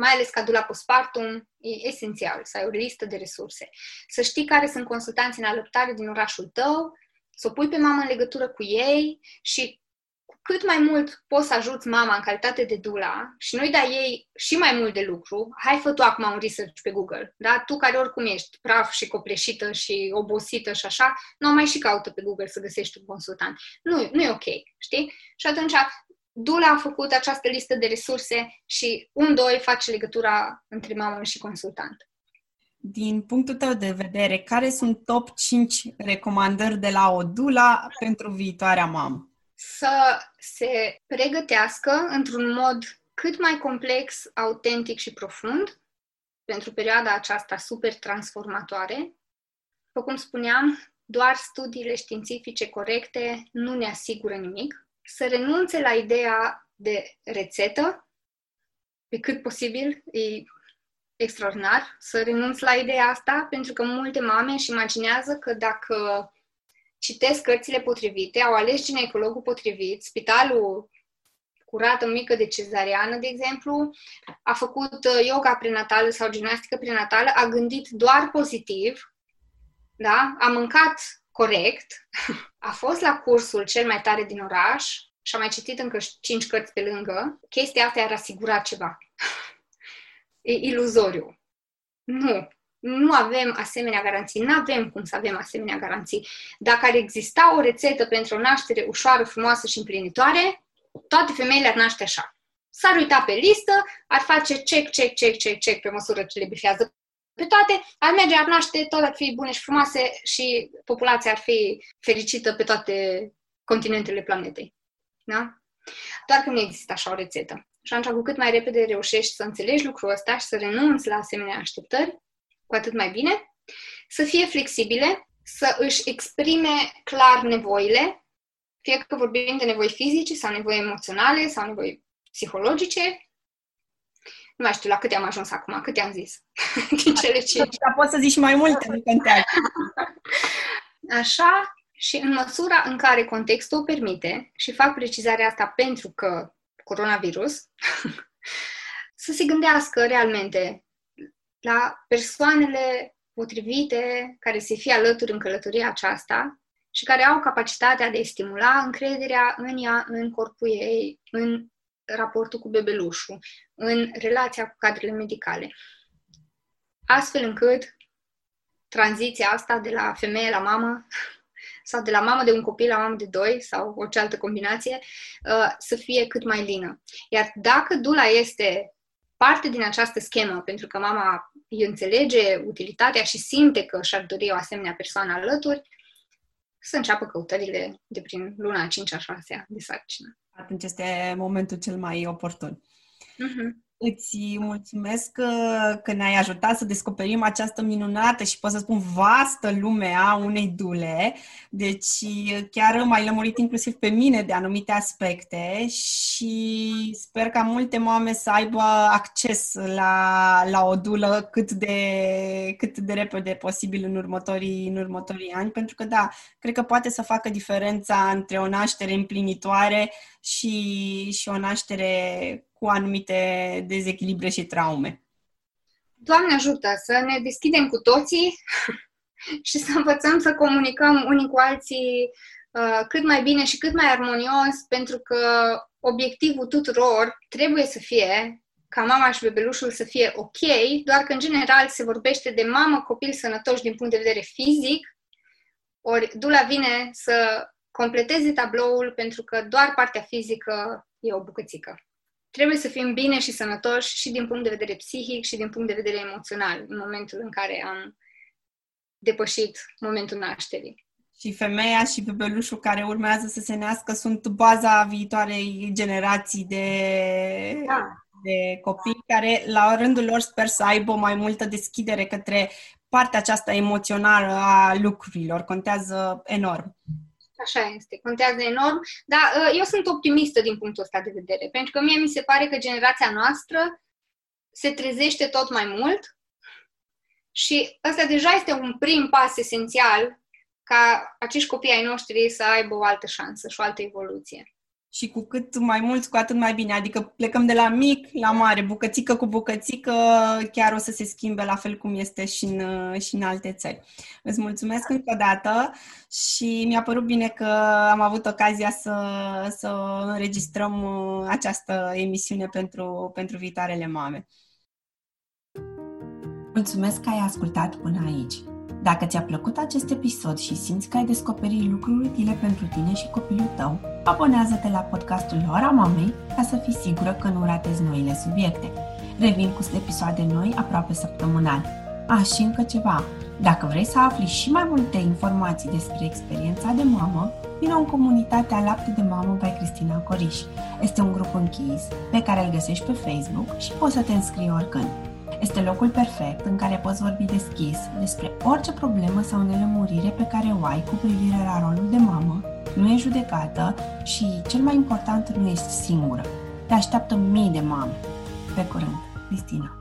mai ales cadula postpartum, e esențial să ai o listă de resurse. Să știi care sunt consultanții în alăptare din orașul tău, să o pui pe mamă în legătură cu ei și cât mai mult poți să ajuți mama în calitate de dula și nu-i dai ei și mai mult de lucru, hai fă tu acum un research pe Google, da? Tu care oricum ești praf și copleșită și obosită și așa, nu mai și caută pe Google să găsești un consultant. Nu, nu e ok, știi? Și atunci Dula a făcut această listă de resurse și un, doi face legătura între mamă și consultant. Din punctul tău de vedere, care sunt top 5 recomandări de la o Dula pentru viitoarea mamă? Să se pregătească într-un mod cât mai complex, autentic și profund pentru perioada aceasta super transformatoare. După cum spuneam, doar studiile științifice corecte nu ne asigură nimic să renunțe la ideea de rețetă, pe cât posibil, e extraordinar să renunț la ideea asta, pentru că multe mame își imaginează că dacă citesc cărțile potrivite, au ales ginecologul potrivit, spitalul curată mică de cezariană, de exemplu, a făcut uh, yoga prenatală sau gimnastică prenatală, a gândit doar pozitiv, da? a mâncat corect, a fost la cursul cel mai tare din oraș și a mai citit încă cinci cărți pe lângă, chestia asta ar asigura ceva. e iluzoriu. Nu. Nu avem asemenea garanții. Nu avem cum să avem asemenea garanții. Dacă ar exista o rețetă pentru o naștere ușoară, frumoasă și împlinitoare, toate femeile ar naște așa. S-ar uita pe listă, ar face check, check, check, check, check pe măsură ce le bifează pe toate, ar merge, ar naște, tot ar fi bune și frumoase și populația ar fi fericită pe toate continentele planetei. Da? Doar că nu există așa o rețetă. Și atunci, cu cât mai repede reușești să înțelegi lucrul ăsta și să renunți la asemenea așteptări, cu atât mai bine, să fie flexibile, să își exprime clar nevoile, fie că vorbim de nevoi fizice sau nevoi emoționale sau nevoi psihologice, nu mai știu la câte am ajuns acum, câte am zis din cele cinci. Dar poți să zici mai multe, nu contează. Așa, și în măsura în care contextul o permite, și fac precizarea asta pentru că coronavirus, să se gândească realmente la persoanele potrivite care se fie alături în călătoria aceasta și care au capacitatea de a stimula încrederea în ea, în corpul ei, în raportul cu bebelușul, în relația cu cadrele medicale, astfel încât tranziția asta de la femeie la mamă sau de la mamă de un copil la mamă de doi sau orice altă combinație uh, să fie cât mai lină. Iar dacă dula este parte din această schemă, pentru că mama îi înțelege utilitatea și simte că și-ar dori o asemenea persoană alături, să înceapă căutările de prin luna 5 a 6 de sarcină. Atunci este momentul cel mai oportun. Uh-huh. Îți mulțumesc că, că ne-ai ajutat să descoperim această minunată și pot să spun vastă lume a unei dule. Deci chiar m-ai lămurit inclusiv pe mine de anumite aspecte și sper ca multe mame să aibă acces la, la o dulă cât de, cât de repede posibil în următorii, în următorii ani, pentru că da, cred că poate să facă diferența între o naștere împlinitoare și, și o naștere cu anumite dezechilibre și traume. Doamne ajută să ne deschidem cu toții și să învățăm să comunicăm unii cu alții uh, cât mai bine și cât mai armonios, pentru că obiectivul tuturor trebuie să fie ca mama și bebelușul să fie ok, doar că în general se vorbește de mamă, copil sănătoși din punct de vedere fizic, ori Dula vine să completeze tabloul pentru că doar partea fizică e o bucățică. Trebuie să fim bine și sănătoși și din punct de vedere psihic și din punct de vedere emoțional în momentul în care am depășit momentul nașterii. Și femeia și bebelușul care urmează să se nască sunt baza viitoarei generații de, da. de copii care, la rândul lor, sper să aibă mai multă deschidere către partea aceasta emoțională a lucrurilor. Contează enorm. Așa este, contează enorm, dar uh, eu sunt optimistă din punctul ăsta de vedere, pentru că mie mi se pare că generația noastră se trezește tot mai mult și ăsta deja este un prim pas esențial ca acești copii ai noștri să aibă o altă șansă și o altă evoluție și cu cât mai mulți, cu atât mai bine. Adică plecăm de la mic la mare, bucățică cu bucățică, chiar o să se schimbe la fel cum este și în, și în alte țări. Îți mulțumesc încă o dată și mi-a părut bine că am avut ocazia să, să înregistrăm uh, această emisiune pentru, pentru viitoarele mame. Mulțumesc că ai ascultat până aici. Dacă ți-a plăcut acest episod și simți că ai descoperit lucruri utile pentru tine și copilul tău, abonează-te la podcastul Ora Mamei ca să fii sigură că nu ratezi noile subiecte. Revin cu episoade noi aproape săptămânal. A, și încă ceva. Dacă vrei să afli și mai multe informații despre experiența de mamă, vină în comunitatea Lapte de Mamă by Cristina Coriș. Este un grup închis pe care îl găsești pe Facebook și poți să te înscrii oricând. Este locul perfect în care poți vorbi deschis despre orice problemă sau nelămurire pe care o ai cu privire la rolul de mamă, nu e judecată și, cel mai important, nu ești singură. Te așteaptă mii de mame. Pe curând, Cristina.